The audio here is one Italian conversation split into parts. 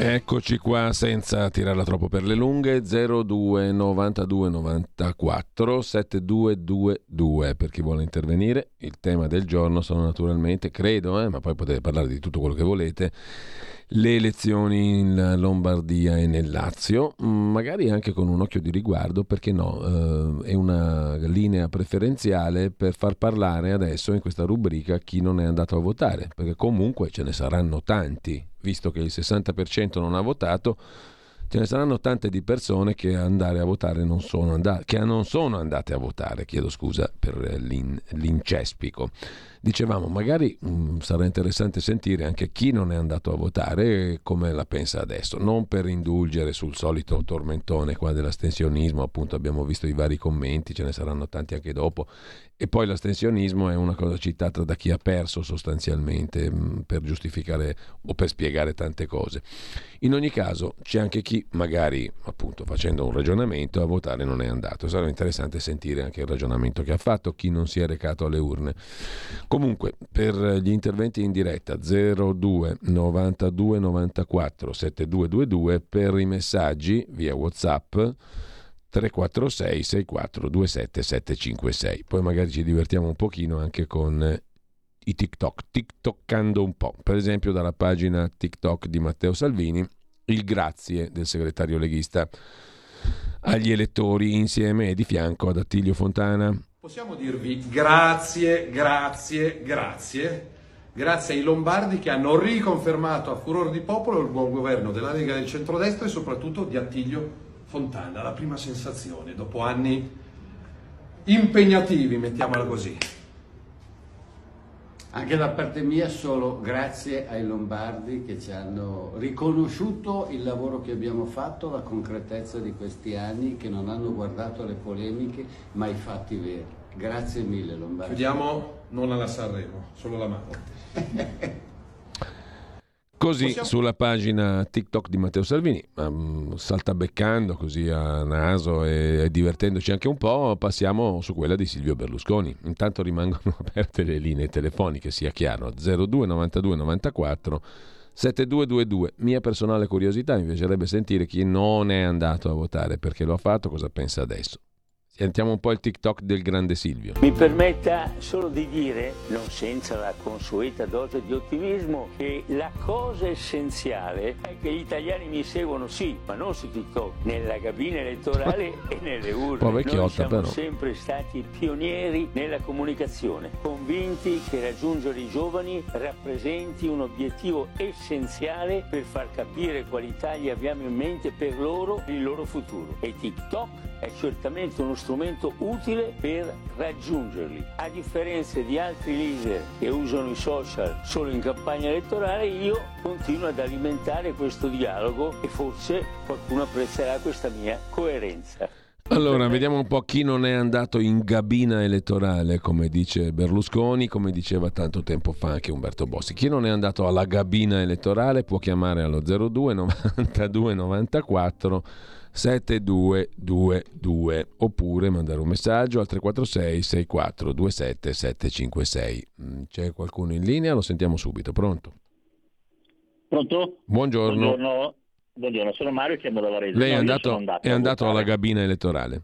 Eccoci qua senza tirarla troppo per le lunghe. 02 92 94 7222 per chi vuole intervenire il tema del giorno sono naturalmente credo eh, ma poi potete parlare di tutto quello che volete le elezioni in Lombardia e nel Lazio, mm, magari anche con un occhio di riguardo, perché no, eh, è una linea preferenziale per far parlare adesso in questa rubrica chi non è andato a votare, perché comunque ce ne saranno tanti, visto che il 60% non ha votato ce ne saranno tante di persone che andare a votare non sono andate, che non sono andate a votare, chiedo scusa per l'in, l'incespico. Dicevamo, magari mh, mm, sarà interessante sentire anche chi non è andato a votare come la pensa adesso, non per indulgere sul solito tormentone qua dell'astensionismo, appunto abbiamo visto i vari commenti, ce ne saranno tanti anche dopo, e poi l'astensionismo è una cosa citata da chi ha perso sostanzialmente mm, per giustificare o per spiegare tante cose. In ogni caso c'è anche chi magari appunto facendo un ragionamento a votare non è andato, sarà interessante sentire anche il ragionamento che ha fatto chi non si è recato alle urne. Comunque, per gli interventi in diretta 02 92 94 7222 per i messaggi via WhatsApp 346 64 27 756. Poi magari ci divertiamo un pochino anche con i TikTok, TikTokando un po'. Per esempio dalla pagina TikTok di Matteo Salvini, il grazie del segretario leghista agli elettori insieme e di fianco ad Attilio Fontana. Possiamo dirvi grazie, grazie, grazie. Grazie ai Lombardi che hanno riconfermato a furor di popolo il buon governo della Lega del centrodestra e soprattutto di Attilio Fontana. La prima sensazione dopo anni impegnativi, mettiamola così. Anche da parte mia solo grazie ai Lombardi che ci hanno riconosciuto il lavoro che abbiamo fatto, la concretezza di questi anni, che non hanno guardato le polemiche ma i fatti veri. Grazie mille Lombardi. Chiudiamo non alla Sanremo, solo la mano. Così Possiamo... sulla pagina TikTok di Matteo Salvini, um, saltabeccando così a naso e, e, divertendoci anche un po', passiamo su quella di Silvio Berlusconi. Intanto rimangono aperte le linee telefoniche, sia chiaro, 02 92 94 7222. Mia personale curiosità, mi piacerebbe sentire chi non è andato a votare perché lo ha fatto, cosa pensa adesso. Sentiamo un po' il TikTok del grande Silvio. Mi permetta solo di dire, non senza la consueta dose di ottimismo, che la cosa essenziale è che gli italiani mi seguono sì, ma non su TikTok, nella cabina elettorale e nelle urne. Noi siamo però. sempre stati pionieri nella comunicazione, convinti che raggiungere i giovani rappresenti un obiettivo essenziale per far capire quali tagli abbiamo in mente per loro e il loro futuro. E TikTok è certamente uno strumento strumento utile per raggiungerli. A differenza di altri leader che usano i social solo in campagna elettorale, io continuo ad alimentare questo dialogo e forse qualcuno apprezzerà questa mia coerenza. Allora, vediamo un po' chi non è andato in gabina elettorale, come dice Berlusconi, come diceva tanto tempo fa anche Umberto Bossi. Chi non è andato alla gabina elettorale può chiamare allo 02 92 94 7222 oppure mandare un messaggio al 346 64 27 756. C'è qualcuno in linea? Lo sentiamo subito. Pronto? Pronto? Buongiorno. Buongiorno, Buongiorno. sono Mario e chiamo da Varese. Lei è andato, andato, è andato alla cabina elettorale?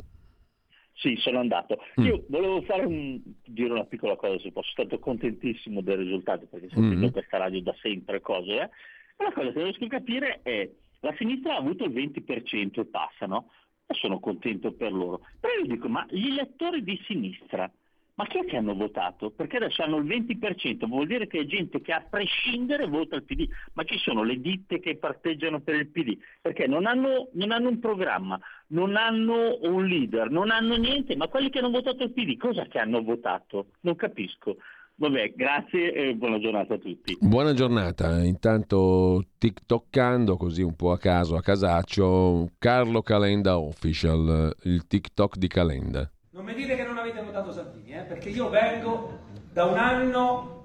Sì, sono andato. Mm. Io volevo fare un, dire una piccola cosa se posso. Sono stato contentissimo del risultato perché sento mm. questa radio da sempre cose. Eh? La cosa che riesco a capire è la sinistra ha avuto il 20% e passano, e sono contento per loro. Però io dico, ma gli elettori di sinistra, ma chi è che hanno votato? Perché adesso hanno il 20%, vuol dire che è gente che a prescindere vota il PD, ma ci sono le ditte che parteggiano per il PD, perché non hanno, non hanno un programma, non hanno un leader, non hanno niente, ma quelli che hanno votato il PD, cosa che hanno votato? Non capisco. Vabbè, grazie e buona giornata a tutti. Buona giornata. Intanto TikTokando così un po' a caso, a casaccio, Carlo Calenda Official, il TikTok di Calenda. Non mi dite che non avete votato Salvini, eh? perché io vengo da un anno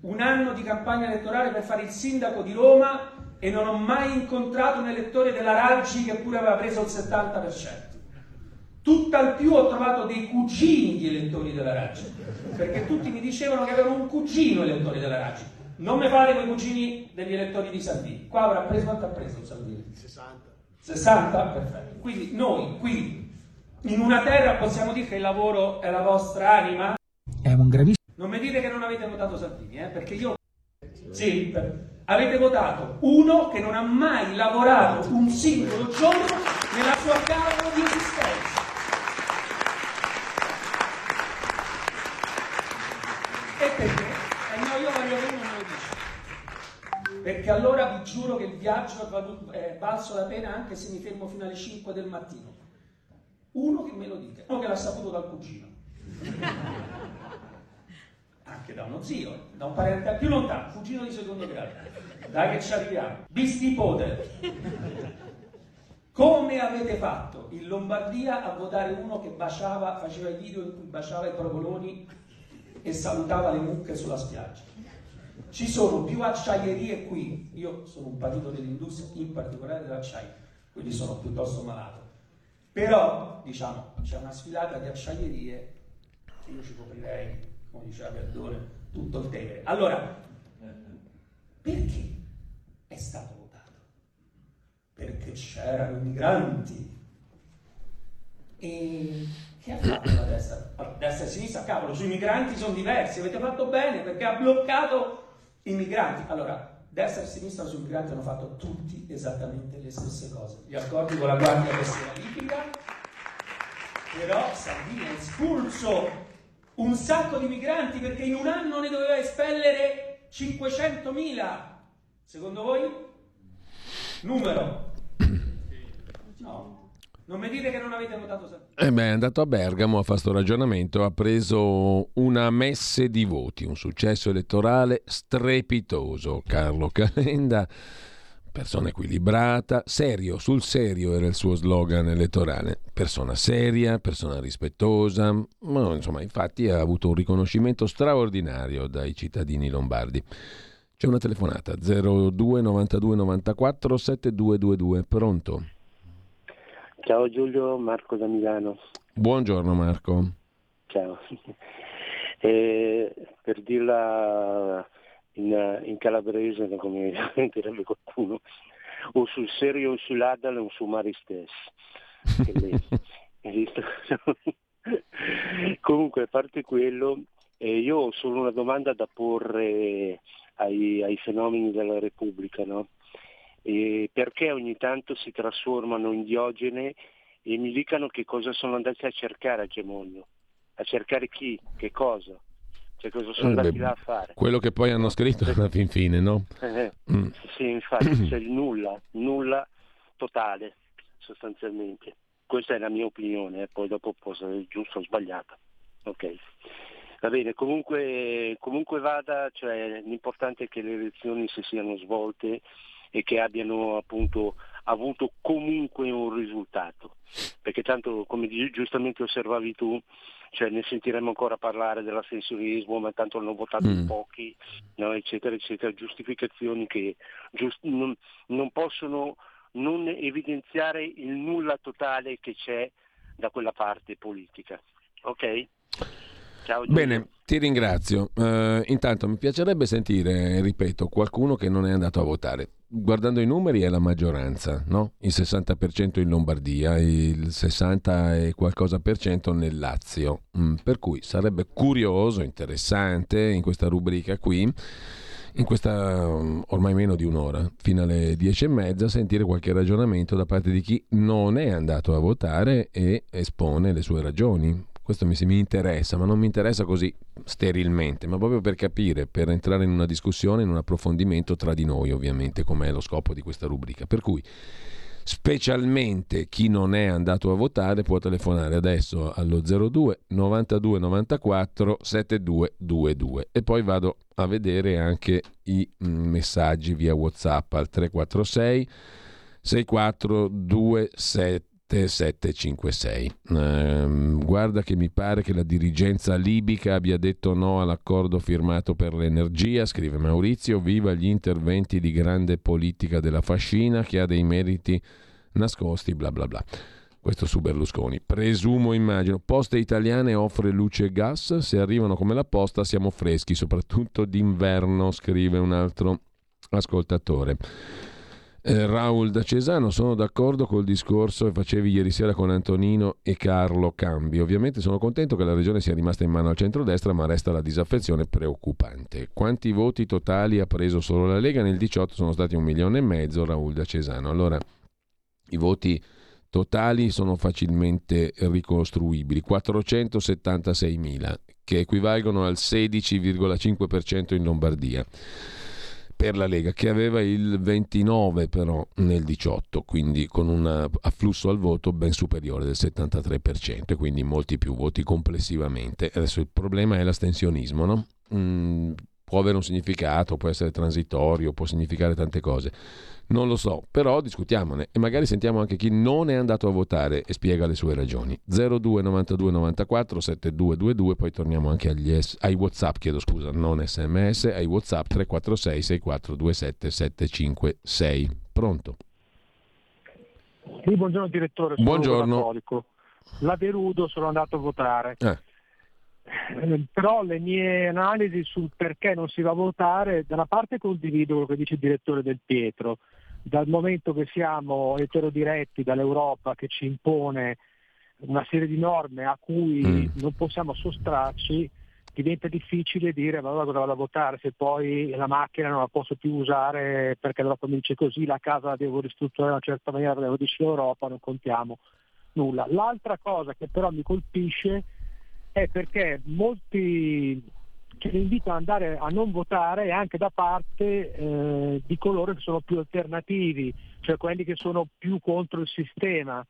un anno di campagna elettorale per fare il sindaco di Roma e non ho mai incontrato un elettore della Raggi che pure aveva preso il 70%. Tutt'al più ho trovato dei cugini di elettori della Raggi, perché tutti mi dicevano che avevano un cugino elettori della Raggi. Non mi fate quei cugini degli elettori di Salvini. Qua avrà preso quanto ha preso Salvini? 60. 60? Perfetto. Quindi noi qui in una terra possiamo dire che il lavoro è la vostra anima? È un gravissimo. Non mi dite che non avete votato Salvini, eh? perché io sì, avete votato uno che non ha mai lavorato un singolo giorno nella sua cavolo di esistenza. E perché? Eh no, io voglio che uno me lo dice. Perché allora vi giuro che il viaggio è valso la pena anche se mi fermo fino alle 5 del mattino. Uno che me lo dica, uno che l'ha saputo dal cugino. Anche da uno zio, da un parente più lontano, cugino di secondo grado. Dai che ci arriviamo. Bistipote. Come avete fatto in Lombardia a votare uno che baciava, faceva i video in cui baciava i provoloni e salutava le mucche sulla spiaggia. Ci sono più acciaierie qui, io sono un partito dell'industria, in particolare dell'acciaio, quindi sono piuttosto malato. Però, diciamo, c'è una sfilata di acciaierie che io ci coprirei, come diceva Verdone, tutto il Tevere. Allora, perché è stato votato? Perché c'erano i migranti. E che ha fatto la destra? La destra e sinistra, cavolo, sui migranti sono diversi, avete fatto bene perché ha bloccato i migranti. Allora, destra e sinistra sui migranti hanno fatto tutti esattamente le stesse cose. Gli accordi con la Guardia Costiera Libica, però Salvini ha espulso un sacco di migranti perché in un anno ne doveva espellere 500.000. Secondo voi? Numero? No. Non mi dite che non avete votato Salvini. Eh beh, è andato a Bergamo a fare questo ragionamento, ha preso una messe di voti, un successo elettorale strepitoso. Carlo Calenda, persona equilibrata, serio, sul serio era il suo slogan elettorale. Persona seria, persona rispettosa, ma insomma, infatti ha avuto un riconoscimento straordinario dai cittadini lombardi. C'è una telefonata 02 92 94 7222, pronto? Ciao Giulio, Marco da Milano. Buongiorno Marco. Ciao. Eh, per dirla in, in calabrese, come direbbe qualcuno, o sul serio o sull'Adal o su Mari stesso. Comunque, a parte quello, eh, io ho solo una domanda da porre ai, ai fenomeni della Repubblica. No? E perché ogni tanto si trasformano in Diogene e mi dicano che cosa sono andati a cercare a Gemonio, a cercare chi, che cosa, cioè cosa sono Eh, andati beh, là a fare. Quello che poi hanno scritto alla fin fine, no? Eh, Mm. Sì, infatti c'è il nulla, nulla totale sostanzialmente. Questa è la mia opinione, eh, poi dopo può essere giusta o sbagliata. Ok. Va bene, comunque, comunque vada, cioè, l'importante è che le elezioni si siano svolte e che abbiano appunto avuto comunque un risultato. Perché tanto, come gi- giustamente osservavi tu, cioè, ne sentiremo ancora parlare dell'astensionismo, ma tanto hanno votato in Mm. pochi, no, eccetera, eccetera, giustificazioni che giust- non, non possono non evidenziare il nulla totale che c'è da quella parte politica. Ok? Ciao. Bene, ti ringrazio. Eh, intanto mi piacerebbe sentire, ripeto, qualcuno che non è andato a votare. Guardando i numeri è la maggioranza, no? Il 60% in Lombardia, il 60 e qualcosa per cento nel Lazio. Mm, per cui sarebbe curioso, interessante in questa rubrica qui, in questa um, ormai meno di un'ora, fino alle dieci e mezza, sentire qualche ragionamento da parte di chi non è andato a votare e espone le sue ragioni. Questo mi, mi interessa, ma non mi interessa così sterilmente, ma proprio per capire, per entrare in una discussione, in un approfondimento tra di noi, ovviamente, come è lo scopo di questa rubrica. Per cui, specialmente chi non è andato a votare può telefonare adesso allo 02 92 94 7222 e poi vado a vedere anche i mm, messaggi via WhatsApp al 346 6427 756. Eh, guarda che mi pare che la dirigenza libica abbia detto no all'accordo firmato per l'energia, scrive Maurizio, viva gli interventi di grande politica della fascina che ha dei meriti nascosti, bla bla bla. Questo su Berlusconi. Presumo, immagino. Poste italiane offre luce e gas. Se arrivano come la posta siamo freschi, soprattutto d'inverno, scrive un altro ascoltatore. Eh, Raul da Cesano, sono d'accordo col discorso che facevi ieri sera con Antonino e Carlo Cambi. Ovviamente sono contento che la regione sia rimasta in mano al centrodestra, ma resta la disaffezione preoccupante. Quanti voti totali ha preso solo la Lega? Nel 18 sono stati un milione e mezzo, Raul da Cesano. Allora, i voti totali sono facilmente ricostruibili, 476.000, che equivalgono al 16,5% in Lombardia per la Lega, che aveva il 29 però nel 18, quindi con un afflusso al voto ben superiore del 73%, quindi molti più voti complessivamente. Adesso il problema è l'astensionismo, no? Mm, può avere un significato, può essere transitorio, può significare tante cose. Non lo so, però discutiamone e magari sentiamo anche chi non è andato a votare e spiega le sue ragioni. 02 92 94 7222, poi torniamo anche agli es- ai WhatsApp, chiedo scusa, non sms, ai WhatsApp 346 6427 756. Pronto? Sì, buongiorno direttore, sono buongiorno. La Derudo sono andato a votare. Eh. Eh, però le mie analisi sul perché non si va a votare, da una parte condivido quello che dice il direttore del Pietro, dal momento che siamo eterodiretti dall'Europa che ci impone una serie di norme a cui mm. non possiamo sottrarci, diventa difficile dire ma allora cosa vado a votare se poi la macchina non la posso più usare perché l'Europa mi dice così, la casa la devo ristrutturare in una certa maniera, devo dire l'Europa, non contiamo nulla. L'altra cosa che però mi colpisce è perché molti che li invitano ad andare a non votare anche da parte eh, di coloro che sono più alternativi, cioè quelli che sono più contro il sistema.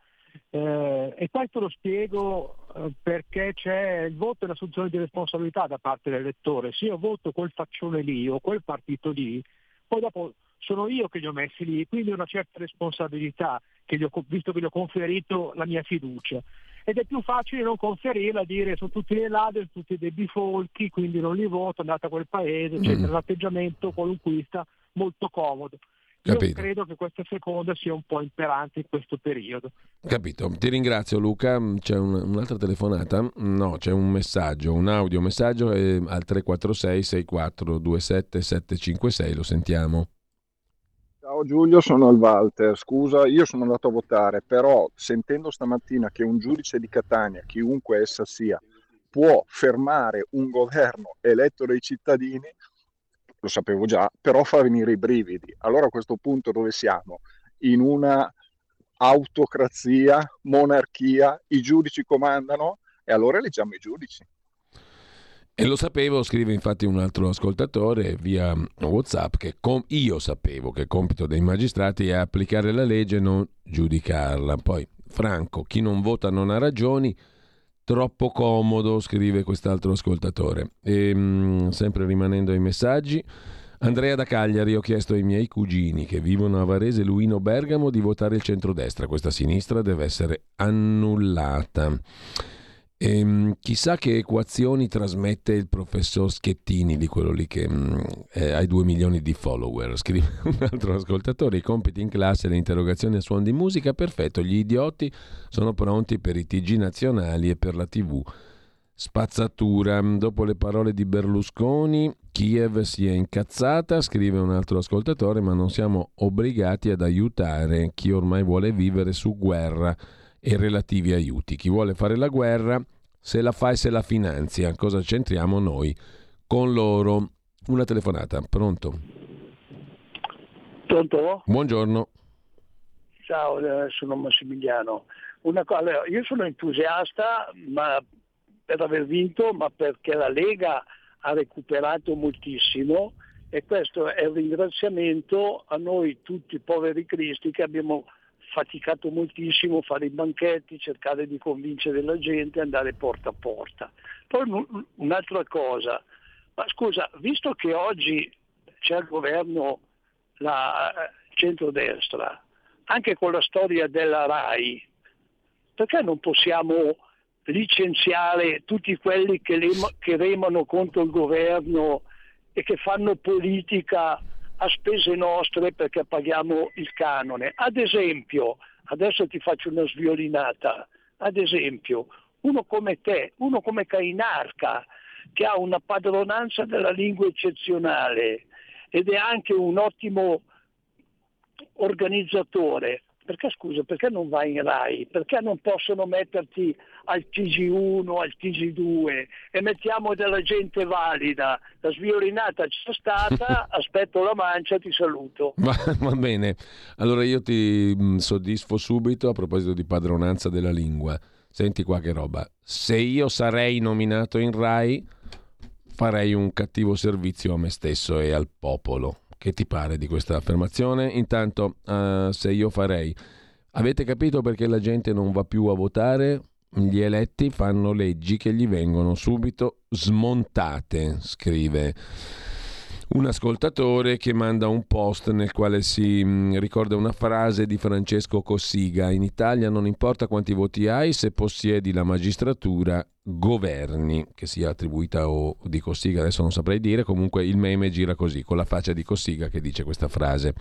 Eh, e questo lo spiego eh, perché c'è il voto e l'assunzione di responsabilità da parte dell'elettore. Se io voto quel faccione lì o quel partito lì, poi dopo sono io che li ho messi lì, quindi ho una certa responsabilità, che ho, visto che gli ho conferito la mia fiducia ed è più facile non conferirla, dire sono tutti dei ladri, tutti dei bifolchi, quindi non li voto, andate a quel paese, eccetera, mm. l'atteggiamento qualunquista molto comodo. Capito. Io credo che questa seconda sia un po' imperante in questo periodo. Capito, ti ringrazio Luca. C'è un, un'altra telefonata? No, c'è un messaggio, un audio messaggio eh, al 346 6427 756, lo sentiamo. Ciao Giulio, sono al Walter. Scusa, io sono andato a votare, però sentendo stamattina che un giudice di Catania, chiunque essa sia, può fermare un governo eletto dai cittadini, lo sapevo già, però fa venire i brividi. Allora a questo punto dove siamo? In una autocrazia, monarchia, i giudici comandano e allora eleggiamo i giudici. E lo sapevo, scrive infatti un altro ascoltatore via WhatsApp, che com- io sapevo che il compito dei magistrati è applicare la legge e non giudicarla. Poi, Franco, chi non vota non ha ragioni, troppo comodo, scrive quest'altro ascoltatore. E, mh, mm, sempre rimanendo ai messaggi, Andrea da Cagliari, ho chiesto ai miei cugini che vivono a Varese, Luino Bergamo, di votare il centrodestra. Questa sinistra deve essere annullata. E, ehm, chissà che equazioni trasmette il professor Schettini, di quello lì che eh, ha due milioni di follower. Scrive un altro ascoltatore: i compiti in classe, le interrogazioni a suon di musica, perfetto. Gli idioti sono pronti per i TG nazionali e per la TV. Spazzatura. Dopo le parole di Berlusconi, Kiev si è incazzata, scrive un altro ascoltatore, ma non siamo obbligati ad aiutare chi ormai vuole vivere su guerra e relativi aiuti. Chi vuole fare la guerra se la fa e se la finanzia. Cosa c'entriamo noi con loro? Una telefonata, pronto? Pronto? Buongiorno. Ciao, eh, sono Massimiliano. Una cosa, io sono entusiasta ma per aver vinto, ma perché la Lega ha recuperato moltissimo e questo è un ringraziamento a noi tutti poveri cristi che abbiamo faticato moltissimo fare i banchetti, cercare di convincere la gente, andare porta a porta. Poi un'altra cosa, ma scusa, visto che oggi c'è al governo la centrodestra, anche con la storia della RAI, perché non possiamo licenziare tutti quelli che, le, che remano contro il governo e che fanno politica a spese nostre perché paghiamo il canone. Ad esempio, adesso ti faccio una sviolinata, ad esempio, uno come te, uno come Cainarca, che ha una padronanza della lingua eccezionale ed è anche un ottimo organizzatore, perché scusa, perché non vai in RAI? Perché non possono metterti al TG1, al TG2 e mettiamo della gente valida? La sviolinata c'è stata, aspetto la mancia, ti saluto. Va, va bene, allora io ti mm, soddisfo subito a proposito di padronanza della lingua. Senti qua che roba. Se io sarei nominato in RAI, farei un cattivo servizio a me stesso e al popolo. Che ti pare di questa affermazione? Intanto, uh, se io farei, avete capito perché la gente non va più a votare? Gli eletti fanno leggi che gli vengono subito smontate, scrive un ascoltatore che manda un post nel quale si mm, ricorda una frase di Francesco Cossiga. In Italia non importa quanti voti hai, se possiedi la magistratura, governi, che sia attribuita o di Cossiga, adesso non saprei dire, comunque il meme gira così, con la faccia di Cossiga che dice questa frase.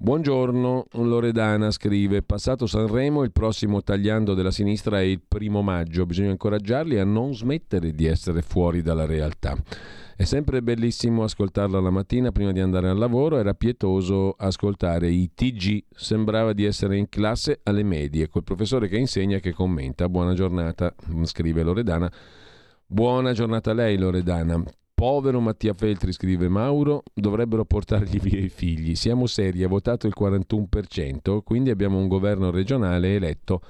Buongiorno, Loredana scrive, passato Sanremo il prossimo tagliando della sinistra è il primo maggio, bisogna incoraggiarli a non smettere di essere fuori dalla realtà. È sempre bellissimo ascoltarla la mattina prima di andare al lavoro, era pietoso ascoltare i TG, sembrava di essere in classe alle medie, col professore che insegna e che commenta. Buona giornata, scrive Loredana. Buona giornata a lei Loredana. Povero Mattia Feltri, scrive Mauro, dovrebbero portargli via i figli. Siamo seri, ha votato il 41%, quindi abbiamo un governo regionale eletto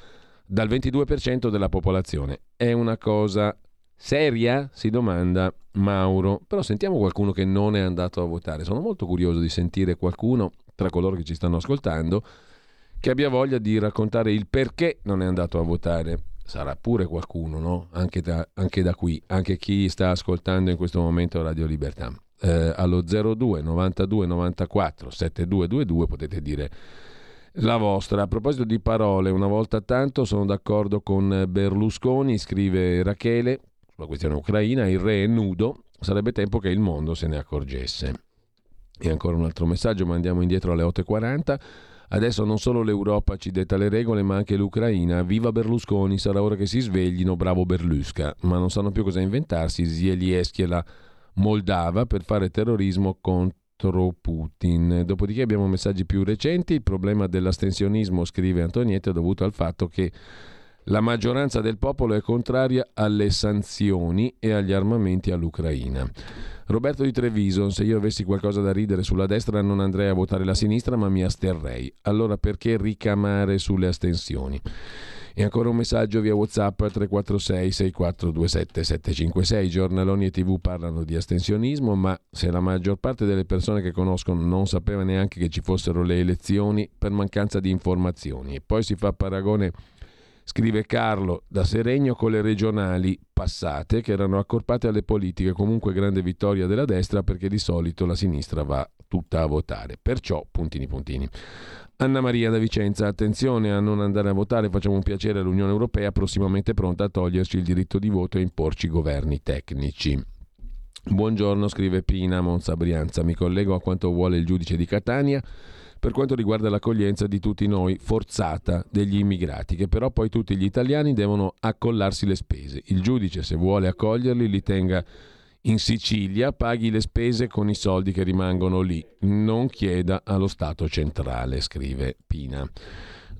dal 22% della popolazione. È una cosa Seria? si domanda Mauro. Però sentiamo qualcuno che non è andato a votare. Sono molto curioso di sentire qualcuno tra coloro che ci stanno ascoltando che abbia voglia di raccontare il perché non è andato a votare. Sarà pure qualcuno, no? Anche da, anche da qui, anche chi sta ascoltando in questo momento Radio Libertà. Eh, allo 02 92 94 7222 potete dire la vostra. A proposito di parole, una volta tanto sono d'accordo con Berlusconi, scrive Rachele, sulla questione ucraina, il re è nudo, sarebbe tempo che il mondo se ne accorgesse. E ancora un altro messaggio, ma andiamo indietro alle 8.40. Adesso non solo l'Europa ci detta le regole, ma anche l'Ucraina. Viva Berlusconi, sarà ora che si sveglino, bravo Berlusca. Ma non sanno più cosa inventarsi, Zielinski e la Moldava per fare terrorismo contro Putin. Dopodiché abbiamo messaggi più recenti. Il problema dell'astensionismo, scrive Antonietta, è dovuto al fatto che la maggioranza del popolo è contraria alle sanzioni e agli armamenti all'Ucraina. Roberto di Treviso, se io avessi qualcosa da ridere sulla destra non andrei a votare la sinistra ma mi asterrei. Allora perché ricamare sulle astensioni? E ancora un messaggio via WhatsApp 346 6427 756. Giornaloni e TV parlano di astensionismo, ma se la maggior parte delle persone che conoscono non sapeva neanche che ci fossero le elezioni per mancanza di informazioni e poi si fa paragone Scrive Carlo da Seregno con le regionali passate che erano accorpate alle politiche, comunque grande vittoria della destra perché di solito la sinistra va tutta a votare. Perciò, puntini puntini. Anna Maria da Vicenza, attenzione a non andare a votare, facciamo un piacere all'Unione Europea prossimamente pronta a toglierci il diritto di voto e imporci governi tecnici. Buongiorno, scrive Pina Monza Brianza, mi collego a quanto vuole il giudice di Catania per quanto riguarda l'accoglienza di tutti noi forzata degli immigrati, che però poi tutti gli italiani devono accollarsi le spese. Il giudice, se vuole accoglierli, li tenga in Sicilia, paghi le spese con i soldi che rimangono lì, non chieda allo Stato centrale, scrive Pina.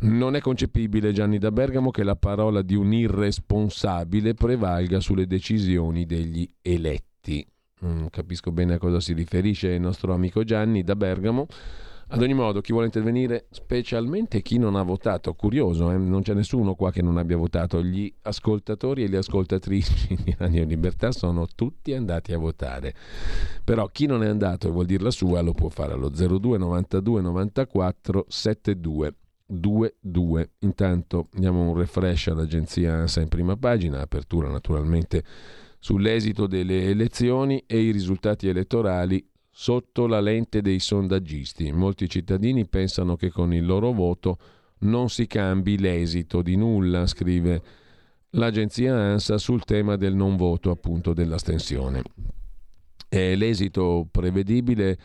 Non è concepibile, Gianni da Bergamo, che la parola di un irresponsabile prevalga sulle decisioni degli eletti. Mm, capisco bene a cosa si riferisce il nostro amico Gianni da Bergamo. Ad ogni modo, chi vuole intervenire, specialmente chi non ha votato, curioso, eh? non c'è nessuno qua che non abbia votato, gli ascoltatori e le ascoltatrici di Radio Libertà sono tutti andati a votare. Però chi non è andato e vuol dire la sua lo può fare allo 02 92 94 72 22. Intanto diamo un refresh all'agenzia ANSA in prima pagina, apertura naturalmente sull'esito delle elezioni e i risultati elettorali sotto la lente dei sondaggisti. Molti cittadini pensano che con il loro voto non si cambi l'esito di nulla, scrive l'agenzia ANSA sul tema del non voto, appunto dell'astensione. E l'esito prevedibile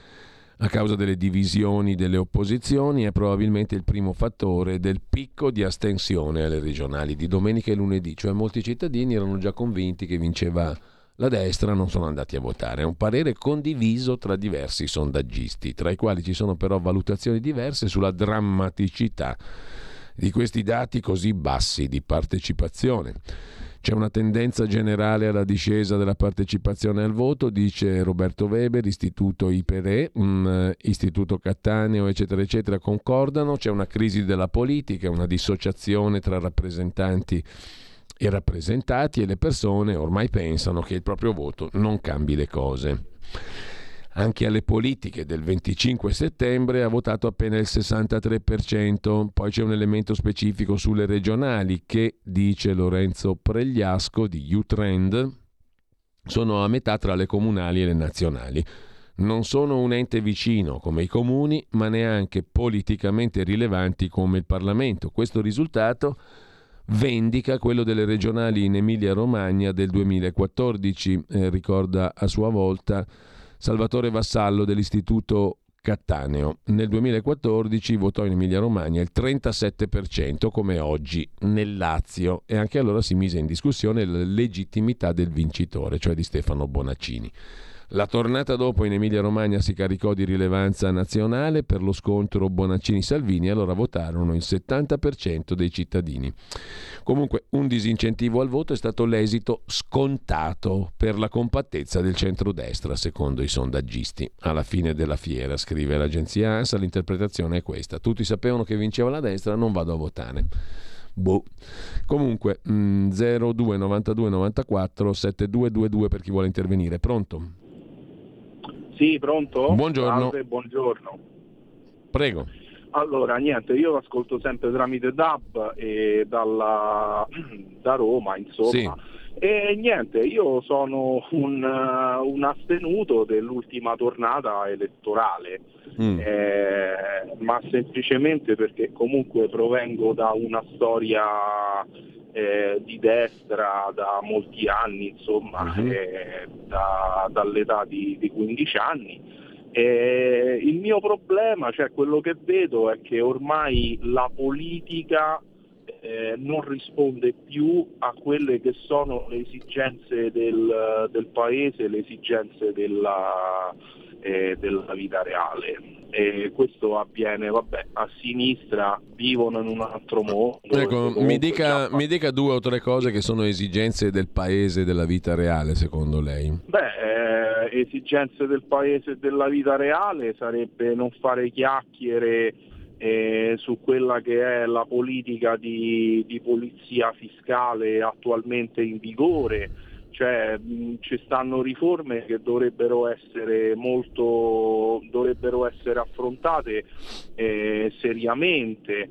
a causa delle divisioni delle opposizioni è probabilmente il primo fattore del picco di astensione alle regionali di domenica e lunedì, cioè molti cittadini erano già convinti che vinceva la destra, non sono andati a votare. È un parere condiviso tra diversi sondaggisti, tra i quali ci sono però valutazioni diverse sulla drammaticità di questi dati così bassi di partecipazione. C'è una tendenza generale alla discesa della partecipazione al voto, dice Roberto Weber, Istituto IPRE, um, Istituto Cattaneo, eccetera, eccetera, concordano. C'è una crisi della politica, una dissociazione tra rappresentanti e rappresentati e le persone ormai pensano che il proprio voto non cambi le cose. Anche alle politiche del 25 settembre ha votato appena il 63%. Poi c'è un elemento specifico sulle regionali che, dice Lorenzo Pregliasco di Utrend, sono a metà tra le comunali e le nazionali. Non sono un ente vicino come i comuni, ma neanche politicamente rilevanti come il Parlamento. Questo risultato vendica quello delle regionali in Emilia-Romagna del 2014, eh, ricorda a sua volta Salvatore Vassallo dell'Istituto Cattaneo. Nel 2014 votò in Emilia-Romagna il 37% come oggi nel Lazio e anche allora si mise in discussione la legittimità del vincitore, cioè di Stefano Bonaccini. La tornata dopo in Emilia-Romagna si caricò di rilevanza nazionale per lo scontro Bonaccini-Salvini, allora votarono il 70% dei cittadini. Comunque un disincentivo al voto è stato l'esito scontato per la compattezza del centrodestra, secondo i sondaggisti. Alla fine della fiera, scrive l'agenzia ANSA, l'interpretazione è questa. Tutti sapevano che vinceva la destra, non vado a votare. Boh. Comunque mh, 02 92 94 7222 per chi vuole intervenire. Pronto? Sì, pronto? Buongiorno. Salve, buongiorno. Prego. Allora, niente, io ascolto sempre tramite DAB e dalla, da Roma, insomma. Sì. E niente, io sono un, un astenuto dell'ultima tornata elettorale, mm. eh, ma semplicemente perché comunque provengo da una storia eh, di destra da molti anni, insomma, uh-huh. eh, da, dall'età di, di 15 anni. E il mio problema, cioè quello che vedo è che ormai la politica eh, non risponde più a quelle che sono le esigenze del, del paese, le esigenze della, eh, della vita reale e questo avviene, vabbè, a sinistra vivono in un altro mondo. Ecco, mi dica, mi dica, due o tre cose che sono esigenze del paese della vita reale, secondo lei. Beh, eh, esigenze del paese e della vita reale sarebbe non fare chiacchiere eh, su quella che è la politica di, di polizia fiscale attualmente in vigore cioè mh, ci stanno riforme che dovrebbero essere molto dovrebbero essere affrontate eh, seriamente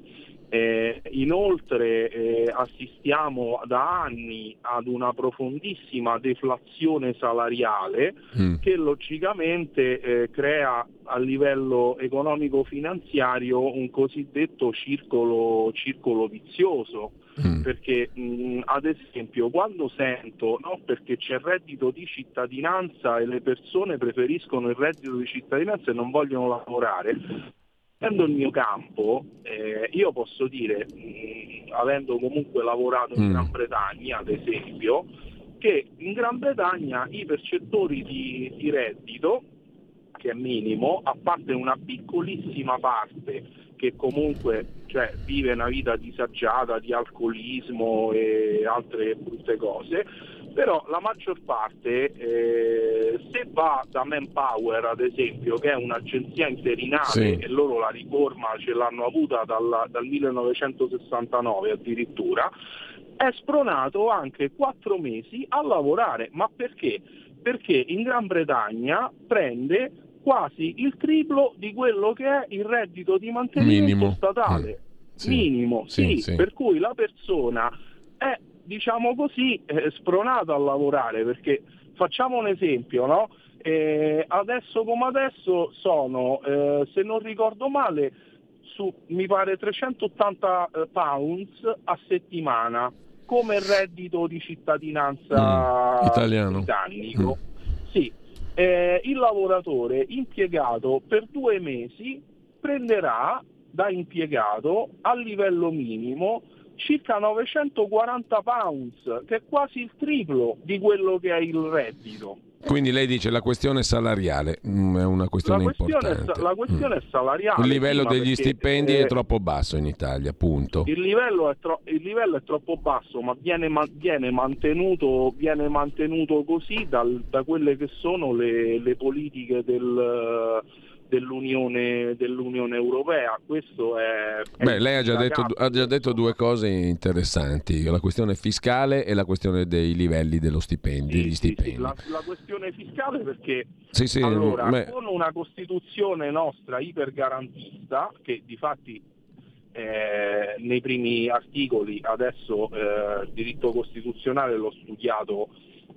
eh, inoltre eh, assistiamo da anni ad una profondissima deflazione salariale mm. che logicamente eh, crea a livello economico-finanziario un cosiddetto circolo, circolo vizioso. Mm. Perché mh, ad esempio quando sento no, perché c'è il reddito di cittadinanza e le persone preferiscono il reddito di cittadinanza e non vogliono lavorare, Essendo il mio campo, eh, io posso dire, mh, avendo comunque lavorato in mm. Gran Bretagna, ad esempio, che in Gran Bretagna i percettori di, di reddito, che è minimo, a parte una piccolissima parte che comunque cioè, vive una vita disagiata di alcolismo e altre brutte cose, però la maggior parte eh, se va da Manpower ad esempio che è un'agenzia interinale sì. e loro la riforma ce l'hanno avuta dal, dal 1969 addirittura è spronato anche quattro mesi a lavorare ma perché? perché in Gran Bretagna prende quasi il triplo di quello che è il reddito di mantenimento Minimo. statale mm. sì. minimo sì, sì, per cui la persona è diciamo così, eh, spronato a lavorare perché facciamo un esempio, no? eh, adesso come adesso sono, eh, se non ricordo male, su, mi pare, 380 eh, pounds a settimana come reddito di cittadinanza mm, italiano. britannico. Mm. Sì, eh, il lavoratore impiegato per due mesi prenderà da impiegato a livello minimo circa 940 pounds, che è quasi il triplo di quello che è il reddito. Quindi lei dice la questione salariale mm, è una questione, la questione importante. È, la questione mm. è salariale. Il livello degli stipendi è troppo basso in Italia, punto. Il livello è, tro- il livello è troppo basso, ma viene, ma- viene, mantenuto, viene mantenuto, così dal, da quelle che sono le, le politiche del dell'Unione, dell'Unione Europea. Questo è, Beh, lei ha già, detto, ha già, detto, due cose interessanti, la questione fiscale e la questione dei livelli dello stipendio, sì, stipendi. Sì, la, la, questione fiscale perché allora, beh... con una Costituzione nostra ipergarantista, che di fatti eh, nei primi articoli, adesso eh, il diritto costituzionale l'ho studiato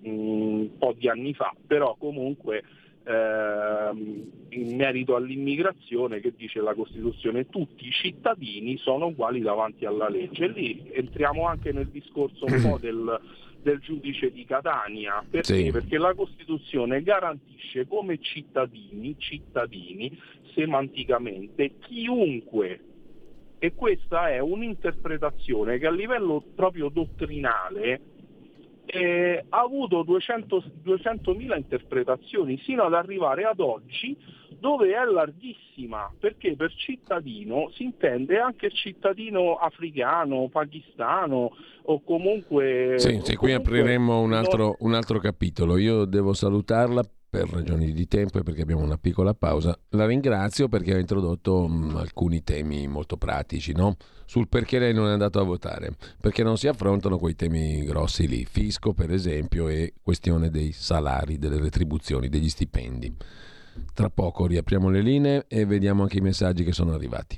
mh, un po' di anni fa, però comunque Ehm, in merito all'immigrazione che dice la Costituzione tutti i cittadini sono uguali davanti alla legge. E lì entriamo anche nel discorso un po' del, del giudice di Catania, perché? Sì. perché la Costituzione garantisce come cittadini, cittadini semanticamente chiunque e questa è un'interpretazione che a livello proprio dottrinale eh, ha avuto 200, 200.000 interpretazioni sino ad arrivare ad oggi dove è larghissima perché per cittadino si intende anche il cittadino africano, pakistano o comunque... Sì, sì qui apriremo un altro, un altro capitolo. Io devo salutarla per ragioni di tempo e perché abbiamo una piccola pausa. La ringrazio perché ha introdotto mh, mm, alcuni temi molto pratici, no? sul perché lei non è andato a votare, perché non si affrontano quei temi grossi lì, fisco per esempio e questione dei salari, delle retribuzioni, degli stipendi. Tra poco riapriamo le linee e vediamo anche i messaggi che sono arrivati.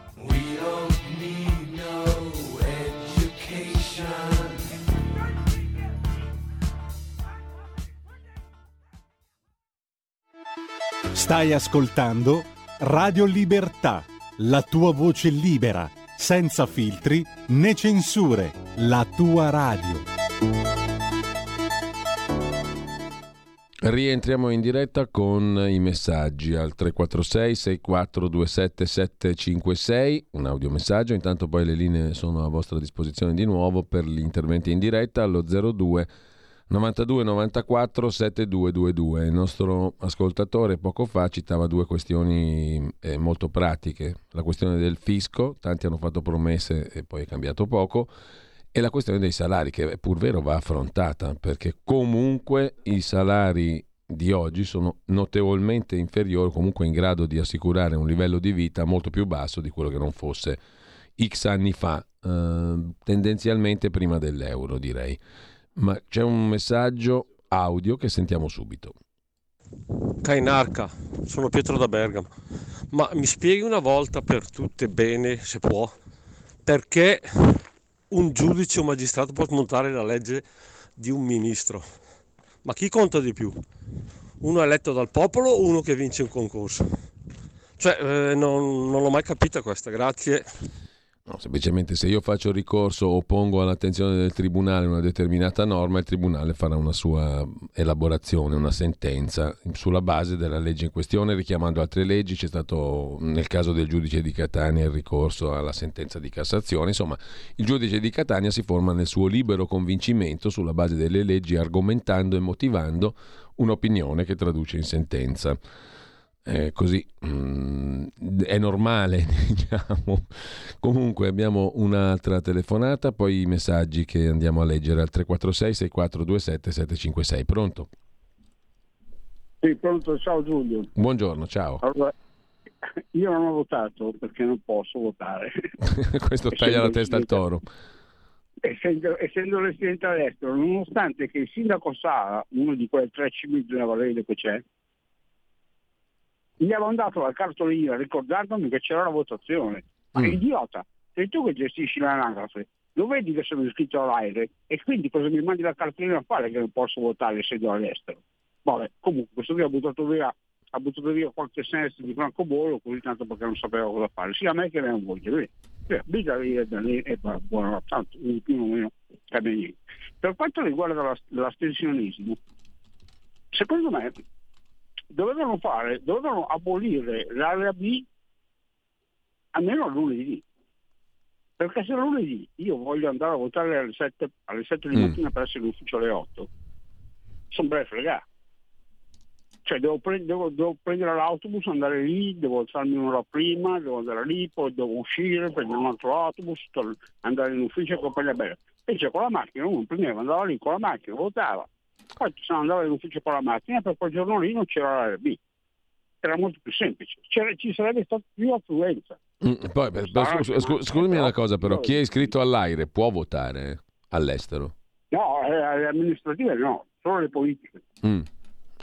Stai ascoltando Radio Libertà, la tua voce libera, senza filtri né censure, la tua radio. Rientriamo in diretta con i messaggi al 346 6427 756, un audiomessaggio, intanto poi le linee sono a vostra disposizione di nuovo per gli interventi in diretta allo 02 92 94 7222. Il nostro ascoltatore poco fa citava due questioni eh, molto pratiche, la questione del fisco, tanti hanno fatto promesse e poi è cambiato poco, e la questione dei salari che è pur vero va affrontata perché comunque i salari di oggi sono notevolmente inferiori, comunque in grado di assicurare un livello di vita molto più basso di quello che non fosse X anni fa, eh, tendenzialmente prima dell'euro direi ma c'è un messaggio audio che sentiamo subito. Cainarca, sono Pietro da Bergamo. Ma mi spieghi una volta per tutte bene, se può, perché un giudice o magistrato può smontare la legge di un ministro? Ma chi conta di più? Uno eletto dal popolo o uno che vince un concorso? Cioè, eh, non, non l'ho mai capita questa, grazie. No, semplicemente se io faccio ricorso o pongo all'attenzione del tribunale una determinata norma, il tribunale farà una sua elaborazione, una sentenza sulla base della legge in questione, richiamando altre leggi. C'è stato nel caso del giudice di Catania il ricorso alla sentenza di Cassazione. Insomma, il giudice di Catania si forma nel suo libero convincimento sulla base delle leggi, argomentando e motivando un'opinione che traduce in sentenza eh, così mm, è normale, diciamo. Comunque abbiamo un'altra telefonata, poi i messaggi che andiamo a leggere al 346 6427 756. Pronto? Sì, pronto, ciao Giulio. Buongiorno, ciao. Allora, io non ho votato perché non posso votare. Questo taglia la testa al toro. essendo, essendo residente all'estero, nonostante che il sindaco Sala, uno di quelle tre cimiglia valere che c'è, gli avevo dato la cartolina ricordandomi che c'era la votazione. Ma mm. idiota, sei tu che gestisci l'anagrafe, lo vedi che sono iscritto all'aire e quindi cosa mi mandi la cartolina a fare che non posso votare essendo all'estero? Vabbè, comunque questo qui ha buttato via, ha buttato via qualche senso di francobollo così tanto perché non sapeva cosa fare, sia a me che a voi. Vita lì e buono, tanto più o meno cambia niente. Per quanto riguarda l'astensionismo, secondo me dovevano fare, dovevano abolire l'area B almeno lunedì perché se lunedì io voglio andare a votare alle 7, alle 7 di mm. mattina mm. per essere in ufficio alle 8, sono breve fregare. Cioè devo, pre- devo, devo, prendere l'autobus, andare lì, devo alzarmi un'ora prima, devo andare lì, poi devo uscire, prendere un altro autobus, andare in ufficio e compagnia bella. Invece con la macchina uno prendeva, andava lì con la macchina, votava, poi se andava in ufficio con la macchina, per quel giorno lì non c'era l'area B era molto più semplice, C'era, ci sarebbe stata più affluenza. Mm, poi, per, scu- scu- scusami una cosa però, chi è iscritto all'AIRE può votare all'estero? No, eh, alle amministrative no, solo le politiche. Mm.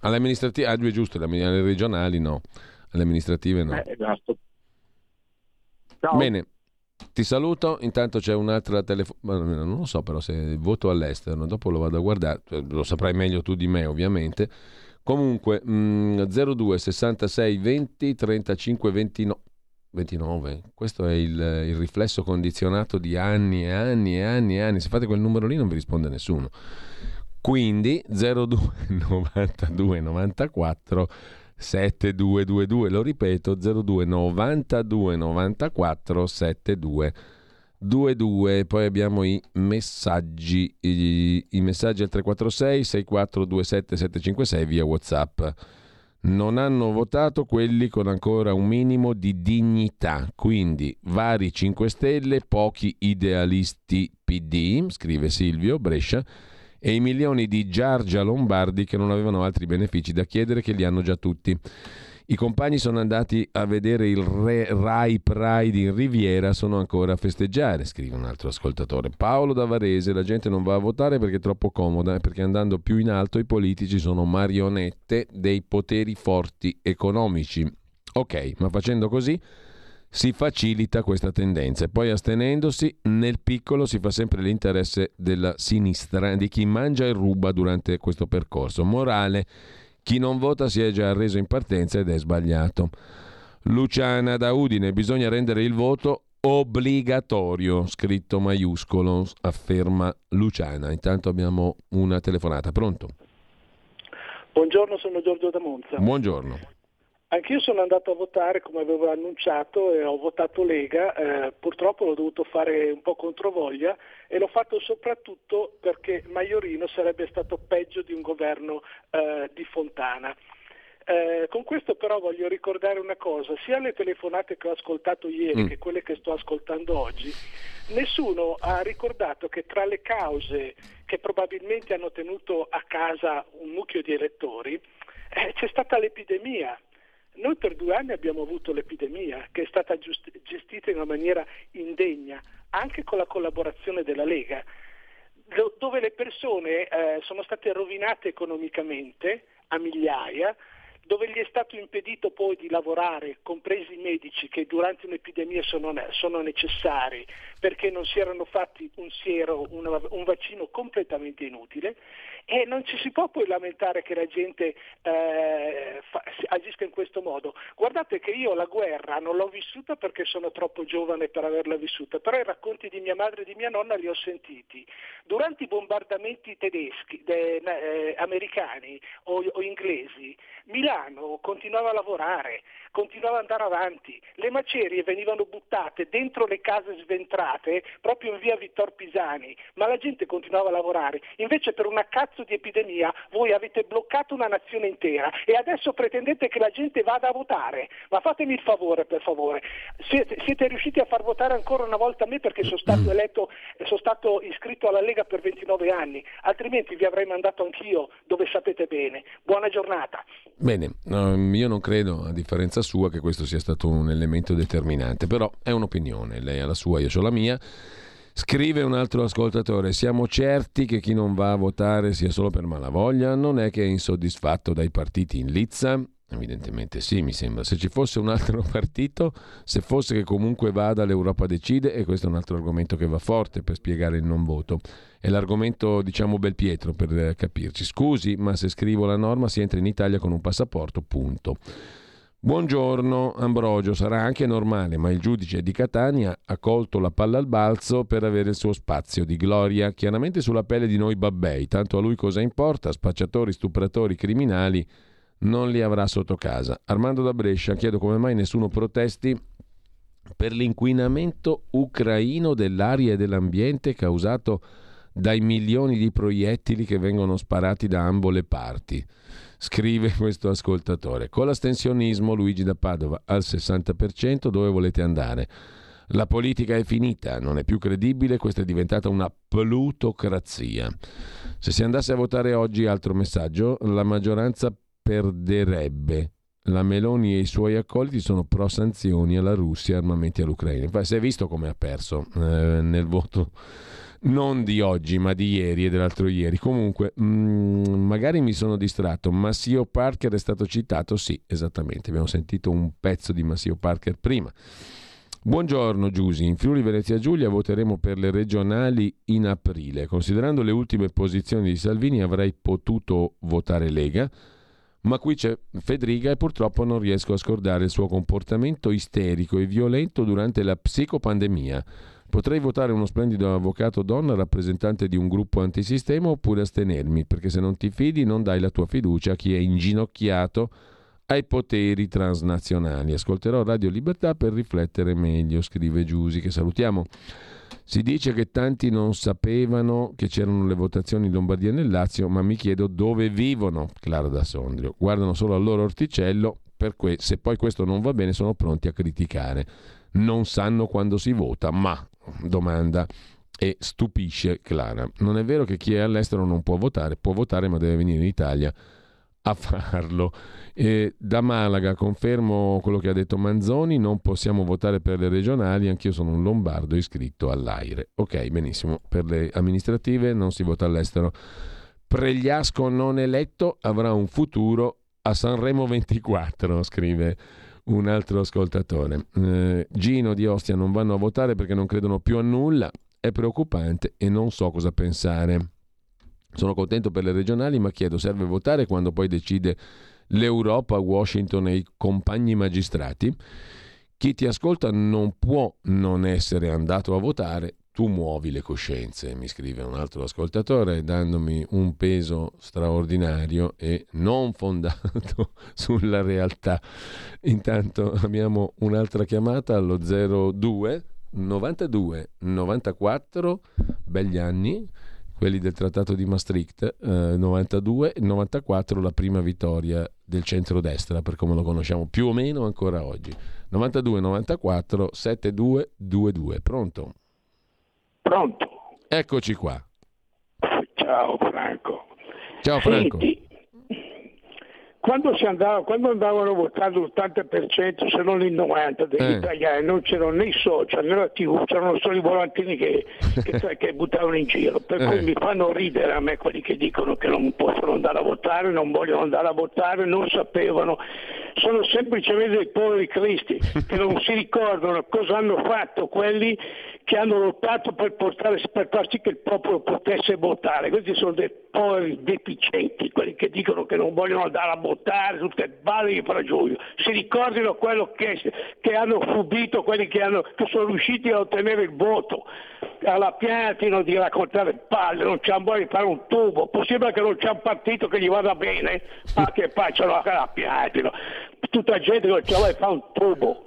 Alle amministrative, ah, due giusto, alle regionali no, alle amministrative no. Eh, esatto. Ciao. Bene, ti saluto, intanto c'è un'altra telefonata, non lo so però se voto all'estero, dopo lo vado a guardare, lo saprai meglio tu di me ovviamente. Comunque, mh, 02 66 20 35 29. 29. Questo è il, il, riflesso condizionato di anni e anni e anni e anni. Se fate quel numero lì non vi risponde nessuno. Quindi 02 92 94 7222. Lo ripeto 02 92 94 7222. 22, poi abbiamo i messaggi, i, i messaggi al 346 6427 756 via Whatsapp. Non hanno votato quelli con ancora un minimo di dignità, quindi vari 5 Stelle, pochi idealisti PD, scrive Silvio Brescia, e i milioni di Giargia Lombardi che non avevano altri benefici da chiedere che li hanno già tutti. I compagni sono andati a vedere il Re Rai Pride in Riviera, sono ancora a festeggiare, scrive un altro ascoltatore. Paolo da Varese, la gente non va a votare perché è troppo comoda perché andando più in alto i politici sono marionette dei poteri forti economici. Ok, ma facendo così si facilita questa tendenza e poi astenendosi nel piccolo si fa sempre l'interesse della sinistra, di chi mangia e ruba durante questo percorso. Morale chi non vota si è già arreso in partenza ed è sbagliato. Luciana da Udine, bisogna rendere il voto obbligatorio, scritto maiuscolo, afferma Luciana. Intanto abbiamo una telefonata. Pronto? Buongiorno, sono Giorgio da Monza. Buongiorno. Anch'io sono andato a votare come avevo annunciato e ho votato Lega, eh, purtroppo l'ho dovuto fare un po' controvoglia e l'ho fatto soprattutto perché Maiorino sarebbe stato peggio di un governo eh, di Fontana. Eh, con questo però voglio ricordare una cosa, sia le telefonate che ho ascoltato ieri mm. che quelle che sto ascoltando oggi, nessuno ha ricordato che tra le cause che probabilmente hanno tenuto a casa un mucchio di elettori eh, c'è stata l'epidemia noi per due anni abbiamo avuto l'epidemia che è stata giust- gestita in una maniera indegna, anche con la collaborazione della Lega, do- dove le persone eh, sono state rovinate economicamente a migliaia, dove gli è stato impedito poi di lavorare, compresi i medici che durante un'epidemia sono, sono necessari perché non si erano fatti un siero, una, un vaccino completamente inutile e non ci si può poi lamentare che la gente eh, fa, agisca in questo modo. Guardate che io la guerra non l'ho vissuta perché sono troppo giovane per averla vissuta, però i racconti di mia madre e di mia nonna li ho sentiti. Durante i bombardamenti tedeschi, de, eh, americani o, o inglesi, Milano continuava a lavorare, continuava ad andare avanti, le macerie venivano buttate dentro le case sventrate proprio in via Vittor Pisani, ma la gente continuava a lavorare. Invece per una cazzo di epidemia voi avete bloccato una nazione intera e adesso pretendete che la gente vada a votare. Ma fatemi il favore, per favore. Siete, siete riusciti a far votare ancora una volta me perché sono stato eletto, sono stato iscritto alla Lega per 29 anni, altrimenti vi avrei mandato anch'io dove sapete bene. Buona giornata. Bene, um, io non credo, a differenza sua, che questo sia stato un elemento determinante, però è un'opinione, lei ha la sua, io ho la mia. Scrive un altro ascoltatore, siamo certi che chi non va a votare sia solo per malavoglia? Non è che è insoddisfatto dai partiti in lizza? Evidentemente sì, mi sembra. Se ci fosse un altro partito, se fosse che comunque vada, l'Europa decide, e questo è un altro argomento che va forte per spiegare il non voto. È l'argomento, diciamo, Belpietro per capirci. Scusi, ma se scrivo la norma si entra in Italia con un passaporto, punto. Buongiorno Ambrogio, sarà anche normale, ma il giudice di Catania ha colto la palla al balzo per avere il suo spazio di gloria, chiaramente sulla pelle di noi babbei, tanto a lui cosa importa, spacciatori, stupratori, criminali, non li avrà sotto casa. Armando da Brescia, chiedo come mai nessuno protesti per l'inquinamento ucraino dell'aria e dell'ambiente causato dai milioni di proiettili che vengono sparati da ambo le parti scrive questo ascoltatore. Con l'astensionismo Luigi da Padova al 60%, dove volete andare? La politica è finita, non è più credibile, questa è diventata una plutocrazia. Se si andasse a votare oggi, altro messaggio, la maggioranza perderebbe. La Meloni e i suoi accoliti sono pro sanzioni alla Russia e armamenti all'Ucraina. Infatti, si è visto come ha perso eh, nel voto non di oggi, ma di ieri e dell'altro ieri. Comunque, mh, mm, magari mi sono distratto. Massio Parker è stato citato? Sì, esattamente. Abbiamo sentito un pezzo di Massio Parker prima. Buongiorno Giusi, in Friuli Venezia Giulia voteremo per le regionali in aprile. Considerando le ultime posizioni di Salvini avrei potuto votare Lega, ma qui c'è Federica e purtroppo non riesco a scordare il suo comportamento isterico e violento durante la psicopandemia Potrei votare uno splendido avvocato donna rappresentante di un gruppo antisistema oppure astenermi, perché se non ti fidi non dai la tua fiducia a chi è inginocchiato ai poteri transnazionali. Ascolterò Radio Libertà per riflettere meglio, scrive Giusi, che salutiamo. Si dice che tanti non sapevano che c'erano le votazioni in Lombardia e nel Lazio, ma mi chiedo dove vivono, Clara da Sondrio. Guardano solo al loro orticello, per que- se poi questo non va bene sono pronti a criticare. Non sanno quando si vota, ma domanda e stupisce Clara. Non è vero che chi è all'estero non può votare, può votare ma deve venire in Italia a farlo. E da Malaga confermo quello che ha detto Manzoni, non possiamo votare per le regionali, anch'io sono un lombardo iscritto all'AIRE. Ok, benissimo, per le amministrative non si vota all'estero. Pregliasco non eletto avrà un futuro a Sanremo 24, scrive un altro ascoltatore. Eh, Gino di Ostia non vanno a votare perché non credono più a nulla, è preoccupante e non so cosa pensare. Sono contento per le regionali, ma chiedo, serve votare quando poi decide l'Europa, Washington e i compagni magistrati? Chi ti ascolta non può non essere andato a votare tu muovi le coscienze, mi scrive un altro ascoltatore, dandomi un peso straordinario e non fondato sulla realtà. Intanto abbiamo un'altra chiamata allo 02 92 94, begli anni, quelli del Trattato di Maastricht, eh, 92 e 94 la prima vittoria del centrodestra, per come lo conosciamo più o meno ancora oggi. 92 94 7222. Pronto? Pronto? Eccoci qua. Ciao Franco. Ciao Franco. Senti, quando, andava, quando, andavano a votare l'80% se non il 90% degli eh. italiani non c'erano né i social né la tv, c'erano solo i volantini che, che, che buttavano in giro. Per eh. cui mi fanno ridere a me quelli che dicono che non possono andare a votare, non vogliono andare a votare, non sapevano. Sono semplicemente dei poveri cristi che non si ricordano cosa hanno fatto quelli che hanno lottato per, portare, per far sì che il popolo potesse votare. Questi sono dei poveri deficienti, quelli che dicono che non vogliono andare a votare, tutte balle di Giulio. Si ricordino quello che, che hanno subito quelli che, hanno, che, sono riusciti a ottenere il voto. Alla piantino di raccontare palle, non c'è voglia di fare un tubo. Possibile che non c'è un partito che gli vada bene, ma che facciano la piantino. Tutta gente che voglia di fare un tubo.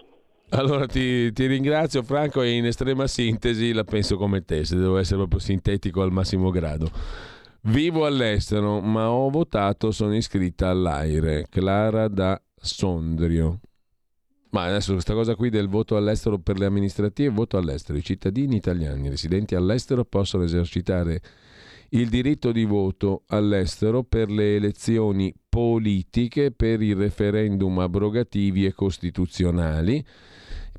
Allora ti, ti, ringrazio Franco e in estrema sintesi la penso come te, se devo essere proprio sintetico al massimo grado. Vivo all'estero, ma ho votato, sono iscritta all'AIRE, Clara da Sondrio. Ma adesso questa cosa qui del voto all'estero per le amministrative, voto all'estero, i cittadini italiani residenti all'estero possono esercitare il diritto di voto all'estero per le elezioni politiche, per i referendum abrogativi e costituzionali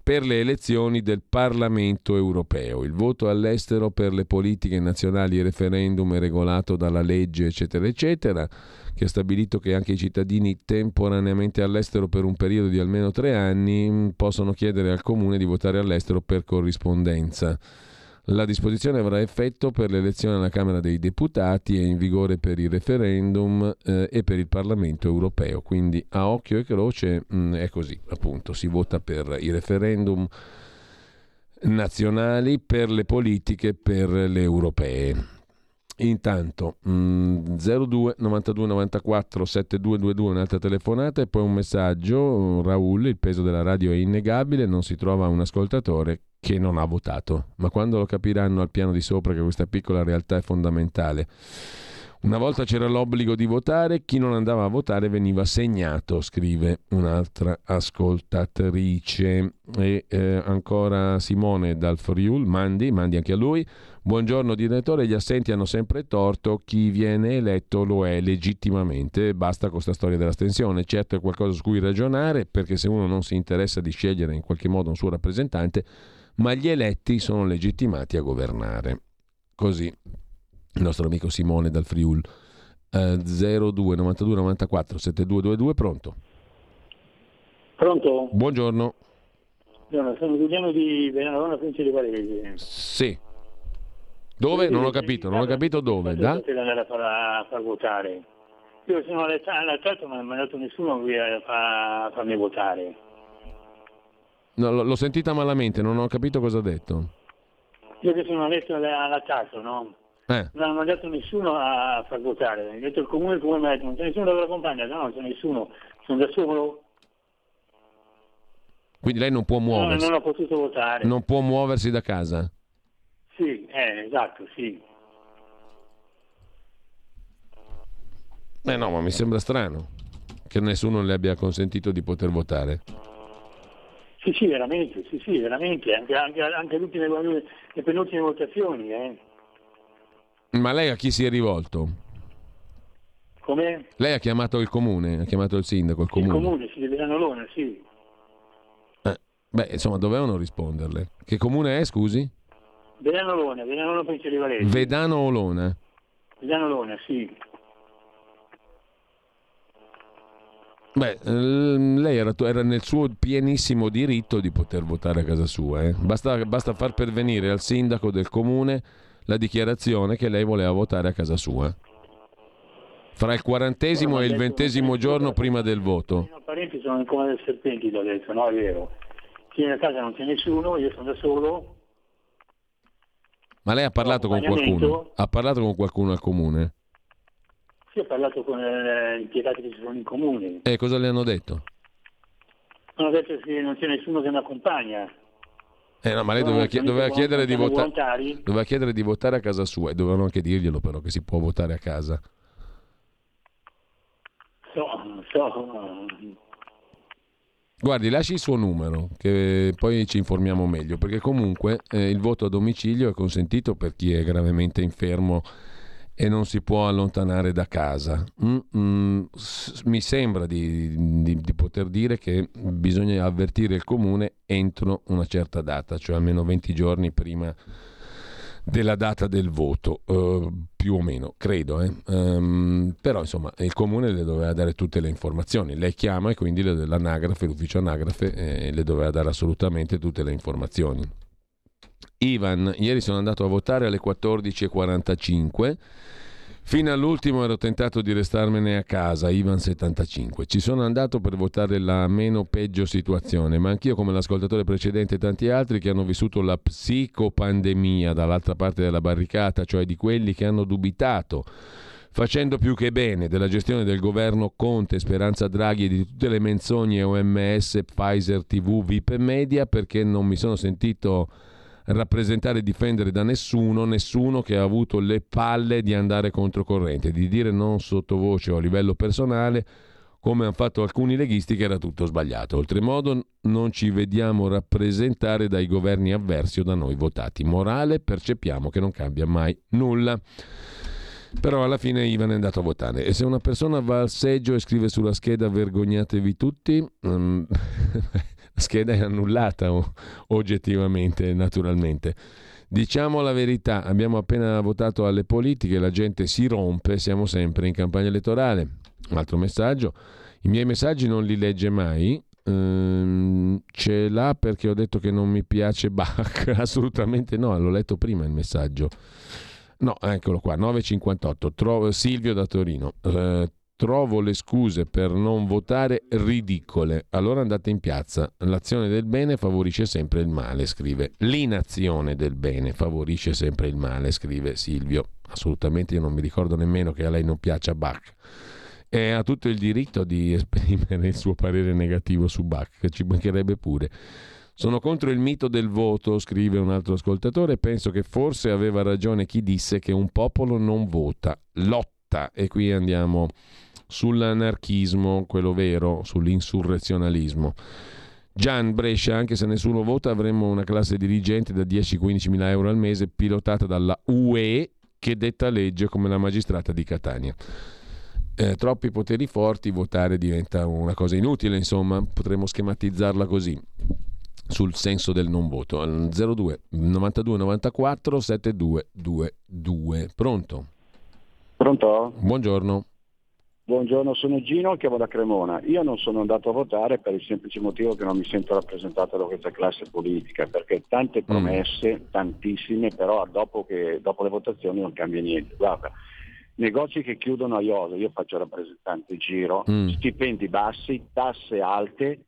per le elezioni del Parlamento europeo. Il voto all'estero per le politiche nazionali e referendum è regolato dalla legge, eccetera, eccetera, che ha stabilito che anche i cittadini temporaneamente all'estero per un periodo di almeno tre anni mm, possono chiedere al comune di votare all'estero per corrispondenza. La disposizione avrà effetto per le elezioni alla Camera dei Deputati e in vigore per il referendum eh, e per il Parlamento europeo. Quindi a occhio e croce mh, mm, è così, appunto, si vota per i referendum nazionali, per le politiche, per le europee. Intanto mh, 02 92 94 7222 un'altra telefonata e poi un messaggio Raul il peso della radio è innegabile non si trova un ascoltatore che non ha votato, ma quando lo capiranno al piano di sopra che questa piccola realtà è fondamentale. Una volta c'era l'obbligo di votare, chi non andava a votare veniva segnato, scrive un'altra ascoltatrice. E eh, ancora Simone dal Friul, mandi, mandi anche a lui. Buongiorno direttore, gli assenti hanno sempre torto, chi viene eletto lo è legittimamente, basta con questa storia dell'astensione. Certo è qualcosa su cui ragionare, perché se uno non si interessa di scegliere in qualche modo un suo rappresentante, ma gli eletti sono legittimati a governare. Così il nostro amico Simone dal Friul. Uh, 02 92 94 7222, pronto? Pronto? Buongiorno. Buongiorno, sono Giuliano di Venalona, provincia di Varese. Sì. Dove? Non ho capito, non ho capito dove. Da? Potete andare a far, a far votare. Io sono all'attratto, ma non mi ha mandato nessuno a farmi votare. No, l'ho sentita malamente, non ho capito cosa ha detto. Io che sono eletto alla casa, no? Eh. Non hanno mandato nessuno a far votare. Ho detto il comune, il comune mi ha detto non c'è nessuno che lo accompagna, no, non c'è nessuno, sono da solo. Quindi lei non può muoversi? No, non ho potuto votare. Non può muoversi da casa? Sì, eh, esatto, sì. Eh no, ma mi sembra strano che nessuno le abbia consentito di poter votare. Sì, sì, veramente, sì, sì, veramente, anche, anche, anche le, le penultime votazioni. Eh. Ma lei a chi si è rivolto? Come? Lei ha chiamato il comune, ha chiamato il sindaco, il comune. Il comune, sì, di Vedanolona, sì. Eh, beh, insomma, dovevano risponderle. Che comune è, scusi? Vedanolona, Vedanolona Provincia di Varese. Vedano Olona? Vedanolona, sì. Beh, lei era, era, nel suo pienissimo diritto di poter votare a casa sua. Eh? Basta, basta, far pervenire al sindaco del comune la dichiarazione che lei voleva votare a casa sua. Fra il quarantesimo e il ventesimo giorno prima del voto. I parenti sono in coma del serpenti, l'ho detto, no? È vero. Qui in casa non c'è nessuno, io sono da solo. Ma lei ha parlato con qualcuno? Ha parlato con qualcuno al comune? Sì, ho parlato con eh, gli impiegati che ci sono in comune. E cosa le hanno detto? Hanno detto che non c'è nessuno che mi accompagna. Eh no, ma lei doveva, chied- doveva, chiedere di vota- doveva, chiedere di votare a casa sua e dovevano anche dirglielo però che si può votare a casa. So, so. Guardi, lasci il suo numero, che poi ci informiamo meglio, perché comunque eh, il voto a domicilio è consentito per chi è gravemente infermo e non si può allontanare da casa. Mm-mm, mi sembra di, di, di, poter dire che bisogna avvertire il comune entro una certa data, cioè almeno 20 giorni prima della data del voto, eh, più o meno, credo. Eh. Um, però insomma il comune le doveva dare tutte le informazioni. Lei chiama e quindi l'anagrafe, l'ufficio anagrafe eh, le doveva dare assolutamente tutte le informazioni. Ivan, ieri sono andato a votare alle 14.45. Fino all'ultimo ero tentato di restarmene a casa, Ivan 75. Ci sono andato per votare la meno peggio situazione, ma anch'io come l'ascoltatore precedente e tanti altri che hanno vissuto la psicopandemia dall'altra parte della barricata, cioè di quelli che hanno dubitato facendo più che bene della gestione del governo Conte, Speranza Draghi e di tutte le menzogne OMS, Pfizer TV, VIP e Media perché non mi sono sentito rappresentare e difendere da nessuno, nessuno che ha avuto le palle di andare controcorrente, di dire non sottovoce o a livello personale come hanno fatto alcuni leghisti che era tutto sbagliato. Oltremodo non ci vediamo rappresentare dai governi avversi o da noi votati. Morale, percepiamo che non cambia mai nulla. Però alla fine Ivan è andato a votare e se una persona va al seggio e scrive sulla scheda vergognatevi tutti, um, scheda è annullata oggettivamente, naturalmente. Diciamo la verità, abbiamo appena votato alle politiche, la gente si rompe, siamo sempre in campagna elettorale. Un altro messaggio, i miei messaggi non li legge mai, ehm, ce l'ha perché ho detto che non mi piace Bach, assolutamente no, l'ho letto prima il messaggio. No, eccolo qua, 9.58, Tro- Silvio da Torino. Eh, trovo le scuse per non votare ridicole. Allora andate in piazza. L'azione del bene favorisce sempre il male, scrive. L'inazione del bene favorisce sempre il male, scrive Silvio. Assolutamente io non mi ricordo nemmeno che a lei non piaccia Bach. E ha tutto il diritto di esprimere il suo parere negativo su Bach, che ci mancherebbe pure. Sono contro il mito del voto, scrive un altro ascoltatore, penso che forse aveva ragione chi disse che un popolo non vota, lotta. E qui andiamo sull'anarchismo, quello vero, sull'insurrezionalismo. Gian Brescia, anche se nessuno vota, avremmo una classe dirigente da 10-15 mila euro al mese pilotata dalla UE che detta legge come la magistrata di Catania. Eh, troppi poteri forti, votare diventa una cosa inutile, insomma, potremmo schematizzarla così sul senso del non voto. 02 92 94 7222. Pronto? Pronto? Buongiorno. Buongiorno, sono Gino, chiamo da Cremona. Io non sono andato a votare per il semplice motivo che non mi sento rappresentato da questa classe politica, perché tante promesse, mm. tantissime, però dopo, che, dopo, le votazioni non cambia niente. Guarda, negozi che chiudono a Iosa, io faccio rappresentante giro, mm. stipendi bassi, tasse alte,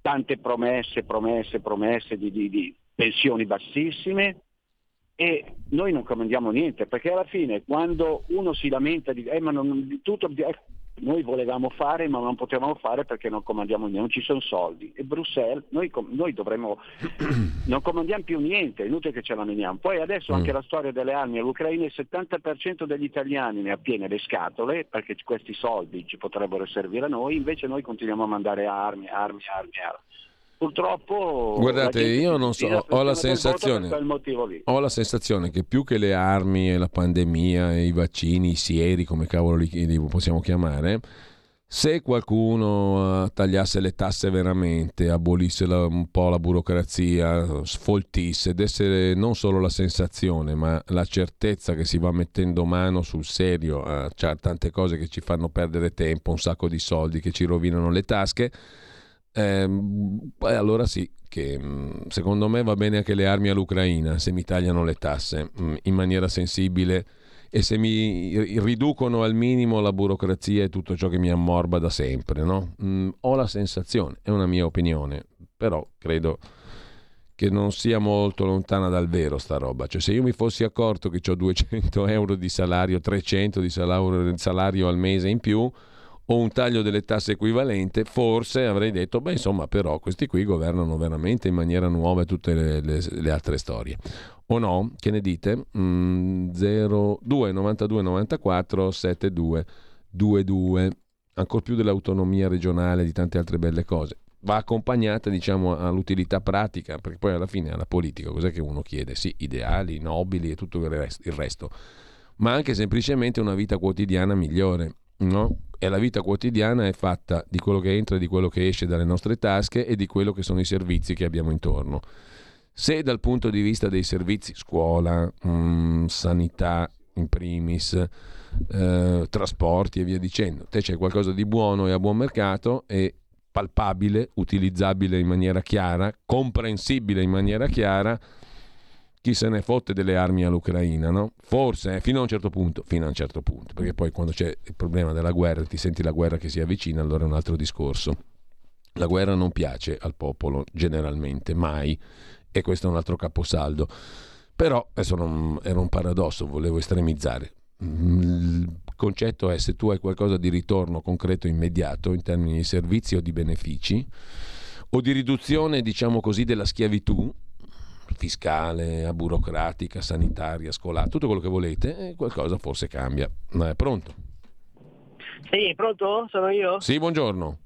tante promesse, promesse, promesse di, di, di pensioni bassissime, e noi non comandiamo niente, perché alla fine quando uno si lamenta di, eh, ma non, tutto, eh, noi volevamo fare ma non potevamo fare perché non comandiamo niente, non ci sono soldi e Bruxelles, noi, noi dovremmo, non comandiamo più niente, è inutile che ce la meniamo. Poi adesso anche mm. la storia delle armi all'Ucraina, il 70% degli italiani ne ha piene le scatole perché questi soldi ci potrebbero servire a noi, invece noi continuiamo a mandare armi, armi, armi, armi. Purtroppo... Guardate, io non so, ho la, sensazione, ho la sensazione che più che le armi e la pandemia e i vaccini, i sieri, come cavolo li, li possiamo chiamare, se qualcuno eh, tagliasse le tasse veramente, abolisse la, un po' la burocrazia, sfoltisse, desse non solo la sensazione, ma la certezza che si va mettendo mano sul serio a cioè, tante cose che ci fanno perdere tempo, un sacco di soldi che ci rovinano le tasche, eh, allora sì, che mm, secondo me va bene anche le armi all'Ucraina se mi tagliano le tasse mm, in maniera sensibile e se mi riducono al minimo la burocrazia e tutto ciò che mi ammorba da sempre. No? Mm, ho la sensazione, è una mia opinione, però credo che non sia molto lontana dal vero sta roba. Cioè se io mi fossi accorto che ho 200 euro di salario, 300 di salario, salario al mese in più, o un taglio delle tasse equivalente, forse avrei detto, beh insomma però questi qui governano veramente in maniera nuova tutte le, le, le altre storie. O no? Che ne dite? Mm, 02 92 94 72 22. Ancora più dell'autonomia regionale di tante altre belle cose. Va accompagnata, diciamo, all'utilità pratica, perché poi alla fine alla politica cos'è che uno chiede? Sì, ideali, nobili e tutto il resto, ma anche semplicemente una vita quotidiana migliore no? E la vita quotidiana è fatta di quello che entra di quello che esce dalle nostre tasche e di quello che sono i servizi che abbiamo intorno. Se dal punto di vista dei servizi, scuola, mh, mm, sanità in primis, eh, trasporti e via dicendo, te c'è qualcosa di buono e a buon mercato e palpabile, utilizzabile in maniera chiara, comprensibile in maniera chiara, chi se ne fotte delle armi all'Ucraina, no? Forse, eh, fino a un certo punto, fino a un certo punto, perché poi quando c'è il problema della guerra, ti senti la guerra che si avvicina, allora è un altro discorso. La guerra non piace al popolo generalmente, mai, e questo è un altro caposaldo. Però, adesso non, era un paradosso, volevo estremizzare. Il concetto è se tu hai qualcosa di ritorno concreto immediato in termini di servizi o di benefici, o di riduzione, diciamo così, della schiavitù, fiscale, burocratica, sanitaria, scolastica, tutto quello che volete, qualcosa forse cambia. Ma è pronto? Sì, pronto? Sono io? Sì, buongiorno.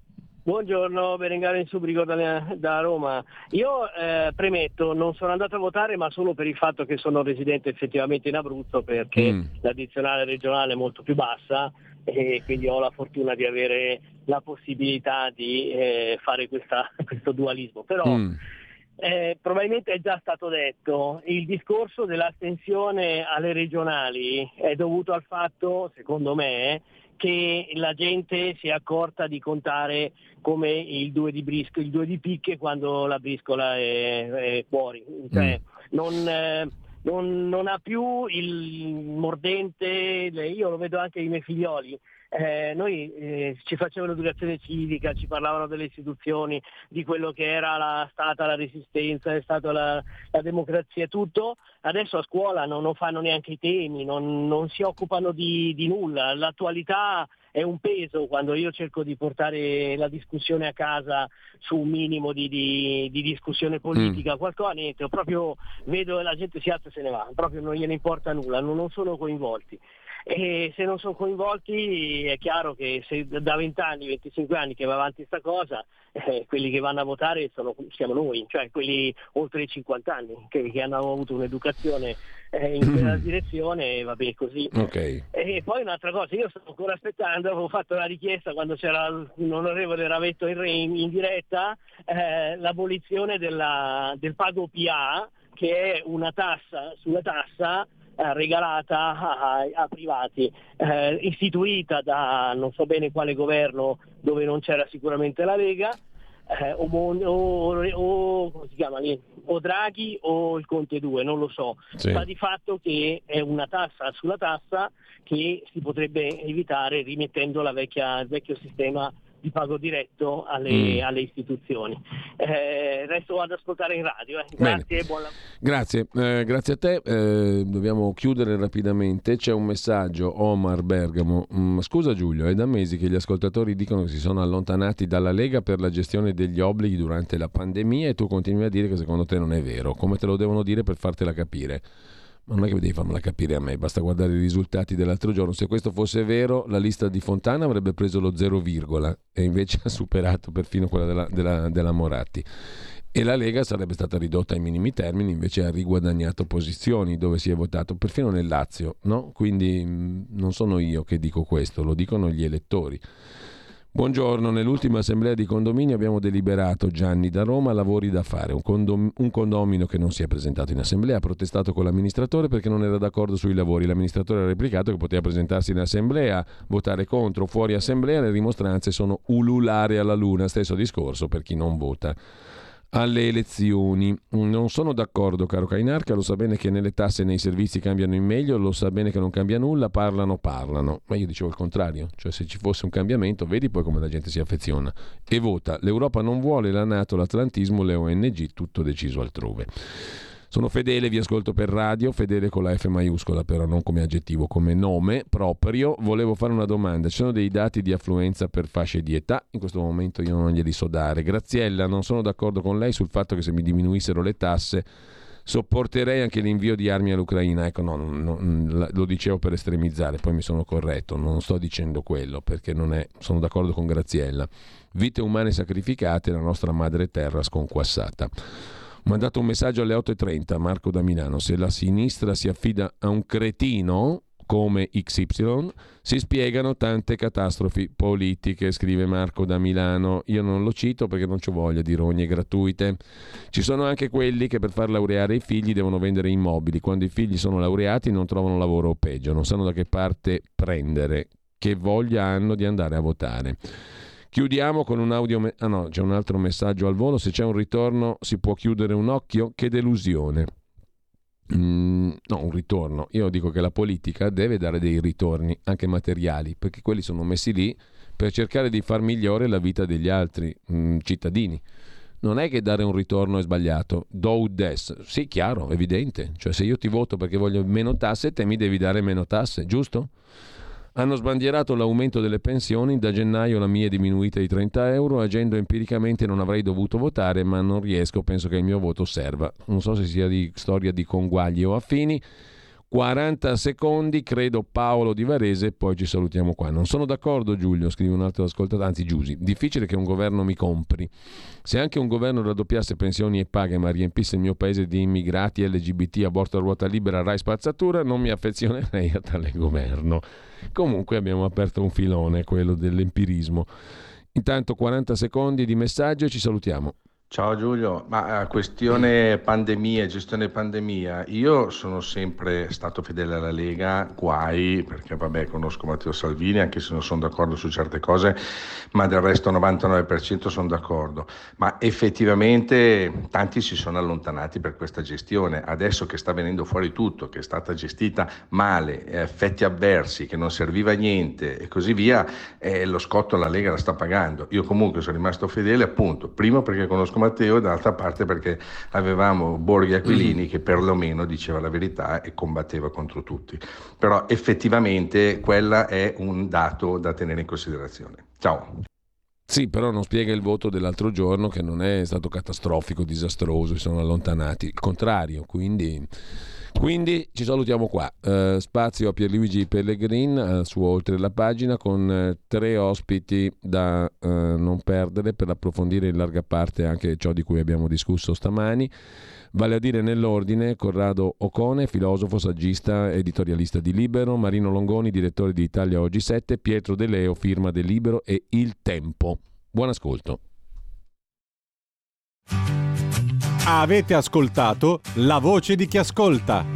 Buongiorno, Berengano in Subrigo da, da Roma. Io eh, premetto, non sono andato a votare ma solo per il fatto che sono residente effettivamente in Abruzzo perché mm. l'addizionale regionale è molto più bassa e quindi ho la fortuna di avere la possibilità di eh, fare questa, questo dualismo. Però mm. Eh, probabilmente è già stato detto, il discorso dell'astensione alle regionali è dovuto al fatto, secondo me, che la gente si è accorta di contare come il 2 di, brisco, il 2 di picche quando la briscola è, è fuori. Cioè, mm. non, eh, non, non, ha più il mordente, io lo vedo anche ai miei figlioli, eh, noi eh, ci facevano educazione civica, ci parlavano delle istituzioni, di quello che era la, stata la resistenza, è stata la, la democrazia e tutto, adesso a scuola non, non, fanno neanche i temi, non, non si occupano di, di nulla, l'attualità è un peso quando io cerco di portare la discussione a casa su un minimo di, di, di discussione politica, mm. qualcosa niente, proprio vedo la gente si alza e se ne va, proprio non gliene importa nulla, non, non sono coinvolti e se non sono coinvolti è chiaro che se da 20 anni, 25 anni che va avanti questa cosa, eh, quelli che vanno a votare sono, siamo noi, cioè quelli oltre i 50 anni che, che hanno avuto un'educazione eh, in quella direzione va bene così. Okay. E poi un'altra cosa, io sto ancora aspettando, avevo fatto la richiesta quando c'era l'onorevole Ravetto in, in, in diretta, eh, l'abolizione della, del pago PA che è una tassa sulla tassa eh, regalata a, a privati, eh, istituita da non so bene quale governo dove non c'era sicuramente la Lega, eh, o, o, o, come si chiama lì? o Draghi o il Conte 2, non lo so. Sì. Sta di fatto che è una tassa sulla tassa che si potrebbe evitare rimettendo vecchia, il vecchio sistema di pago diretto alle, mm. alle istituzioni. Eh, resto ad ascoltare in radio. Eh. Grazie e buon lavoro. Grazie, eh, grazie a te. Eh, dobbiamo chiudere rapidamente. C'è un messaggio, Omar Bergamo. Mm, scusa Giulio, è da mesi che gli ascoltatori dicono che si sono allontanati dalla Lega per la gestione degli obblighi durante la pandemia e tu continui a dire che secondo te non è vero. Come te lo devono dire per fartela capire? Ma non è che devi farmela capire a me, basta guardare i risultati dell'altro giorno. Se questo fosse vero, la lista di Fontana avrebbe preso lo 0, e invece ha superato perfino quella della, della, della Moratti. E la Lega sarebbe stata ridotta ai minimi termini, invece ha riguadagnato posizioni dove si è votato, perfino nel Lazio. No? Quindi mh, non sono io che dico questo, lo dicono gli elettori. Buongiorno, nell'ultima assemblea di condominio abbiamo deliberato Gianni da Roma lavori da fare. Un, condom- un, condomino che non si è presentato in assemblea ha protestato con l'amministratore perché non era d'accordo sui lavori. L'amministratore ha replicato che poteva presentarsi in assemblea, votare contro, fuori assemblea, le dimostranze sono ululare alla luna. Stesso discorso per chi non vota alle elezioni. Non sono d'accordo, caro Cainarca, lo sa bene che nelle tasse e nei servizi cambiano in meglio, lo sa bene che non cambia nulla, parlano, parlano. Ma io dicevo il contrario, cioè se ci fosse un cambiamento, vedi poi come la gente si affeziona e vota. L'Europa non vuole la Nato, l'Atlantismo, le ONG, tutto deciso altrove. Sono fedele, vi ascolto per radio, fedele con la F maiuscola però non come aggettivo, come nome proprio. Volevo fare una domanda, ci sono dei dati di affluenza per fasce di età? In questo momento io non glieli so dare. Graziella, non sono d'accordo con lei sul fatto che se mi diminuissero le tasse sopporterei anche l'invio di armi all'Ucraina. Ecco, no, no, lo dicevo per estremizzare, poi mi sono corretto, non sto dicendo quello perché non è, sono d'accordo con Graziella. Vite umane sacrificate, la nostra madre terra sconquassata mandato un messaggio alle 8.30, Marco da Milano, se la sinistra si affida a un cretino come XY, si spiegano tante catastrofi politiche, scrive Marco da Milano. Io non lo cito perché non ci voglia di rogne gratuite. Ci sono anche quelli che per far laureare i figli devono vendere immobili. Quando i figli sono laureati non trovano lavoro o peggio, non sanno da che parte prendere, che voglia hanno di andare a votare. Chiudiamo con un audio. Ah no, c'è un altro messaggio al volo. Se c'è un ritorno si può chiudere un occhio. Che delusione. Mm, no, un ritorno. Io dico che la politica deve dare dei ritorni, anche materiali, perché quelli sono messi lì per cercare di far migliore la vita degli altri mm, cittadini. Non è che dare un ritorno è sbagliato. Do des. Sì, chiaro, evidente. Cioè se io ti voto perché voglio meno tasse, te mi devi dare meno tasse, giusto? Hanno sbandierato l'aumento delle pensioni, da gennaio la mia è diminuita di 30 euro, agendo empiricamente non avrei dovuto votare, ma non riesco, penso che il mio voto serva. Non so se sia di storia di conguagli o affini. 40 secondi, credo Paolo di Varese, poi ci salutiamo qua. Non sono d'accordo Giulio, scrive un altro ascoltatore, anzi Giusi, difficile che un governo mi compri. Se anche un governo raddoppiasse pensioni e paghe ma riempisse il mio paese di immigrati, LGBT, aborto a ruota libera, rai spazzatura, non mi affezionerei a tale governo. Comunque abbiamo aperto un filone, quello dell'empirismo. Intanto 40 secondi di messaggio e ci salutiamo. Ciao Giulio, ma a questione pandemia, gestione pandemia, io sono sempre stato fedele alla Lega, guai, perché vabbè conosco Matteo Salvini, anche se non sono d'accordo su certe cose, ma del resto 99% sono d'accordo. Ma effettivamente tanti si sono allontanati per questa gestione, adesso che sta venendo fuori tutto, che è stata gestita male, effetti avversi, che non serviva a niente e così via, eh, lo scotto la Lega la sta pagando. Io comunque sono rimasto fedele appunto, primo perché conosco Matteo e dall'altra parte perché avevamo Borghi Aquilini che perlomeno diceva la verità e combatteva contro tutti. Però effettivamente quella è un dato da tenere in considerazione. Ciao. Sì, però non spiega il voto dell'altro giorno che non è stato catastrofico, disastroso, si sono allontanati. Il contrario, quindi... Quindi ci salutiamo qua. Uh, spazio a Pierluigi Pellegrin uh, su Oltre la pagina con uh, tre ospiti da non perdere per approfondire in larga parte anche ciò di cui abbiamo discusso stamani. Vale a dire nell'ordine Corrado Ocone, filosofo, saggista, editorialista di Libero, Marino Longoni, direttore di Italia Oggi 7, Pietro De Leo, firma del Libero e Il Tempo. Buon ascolto. Avete ascoltato la voce di chi ascolta.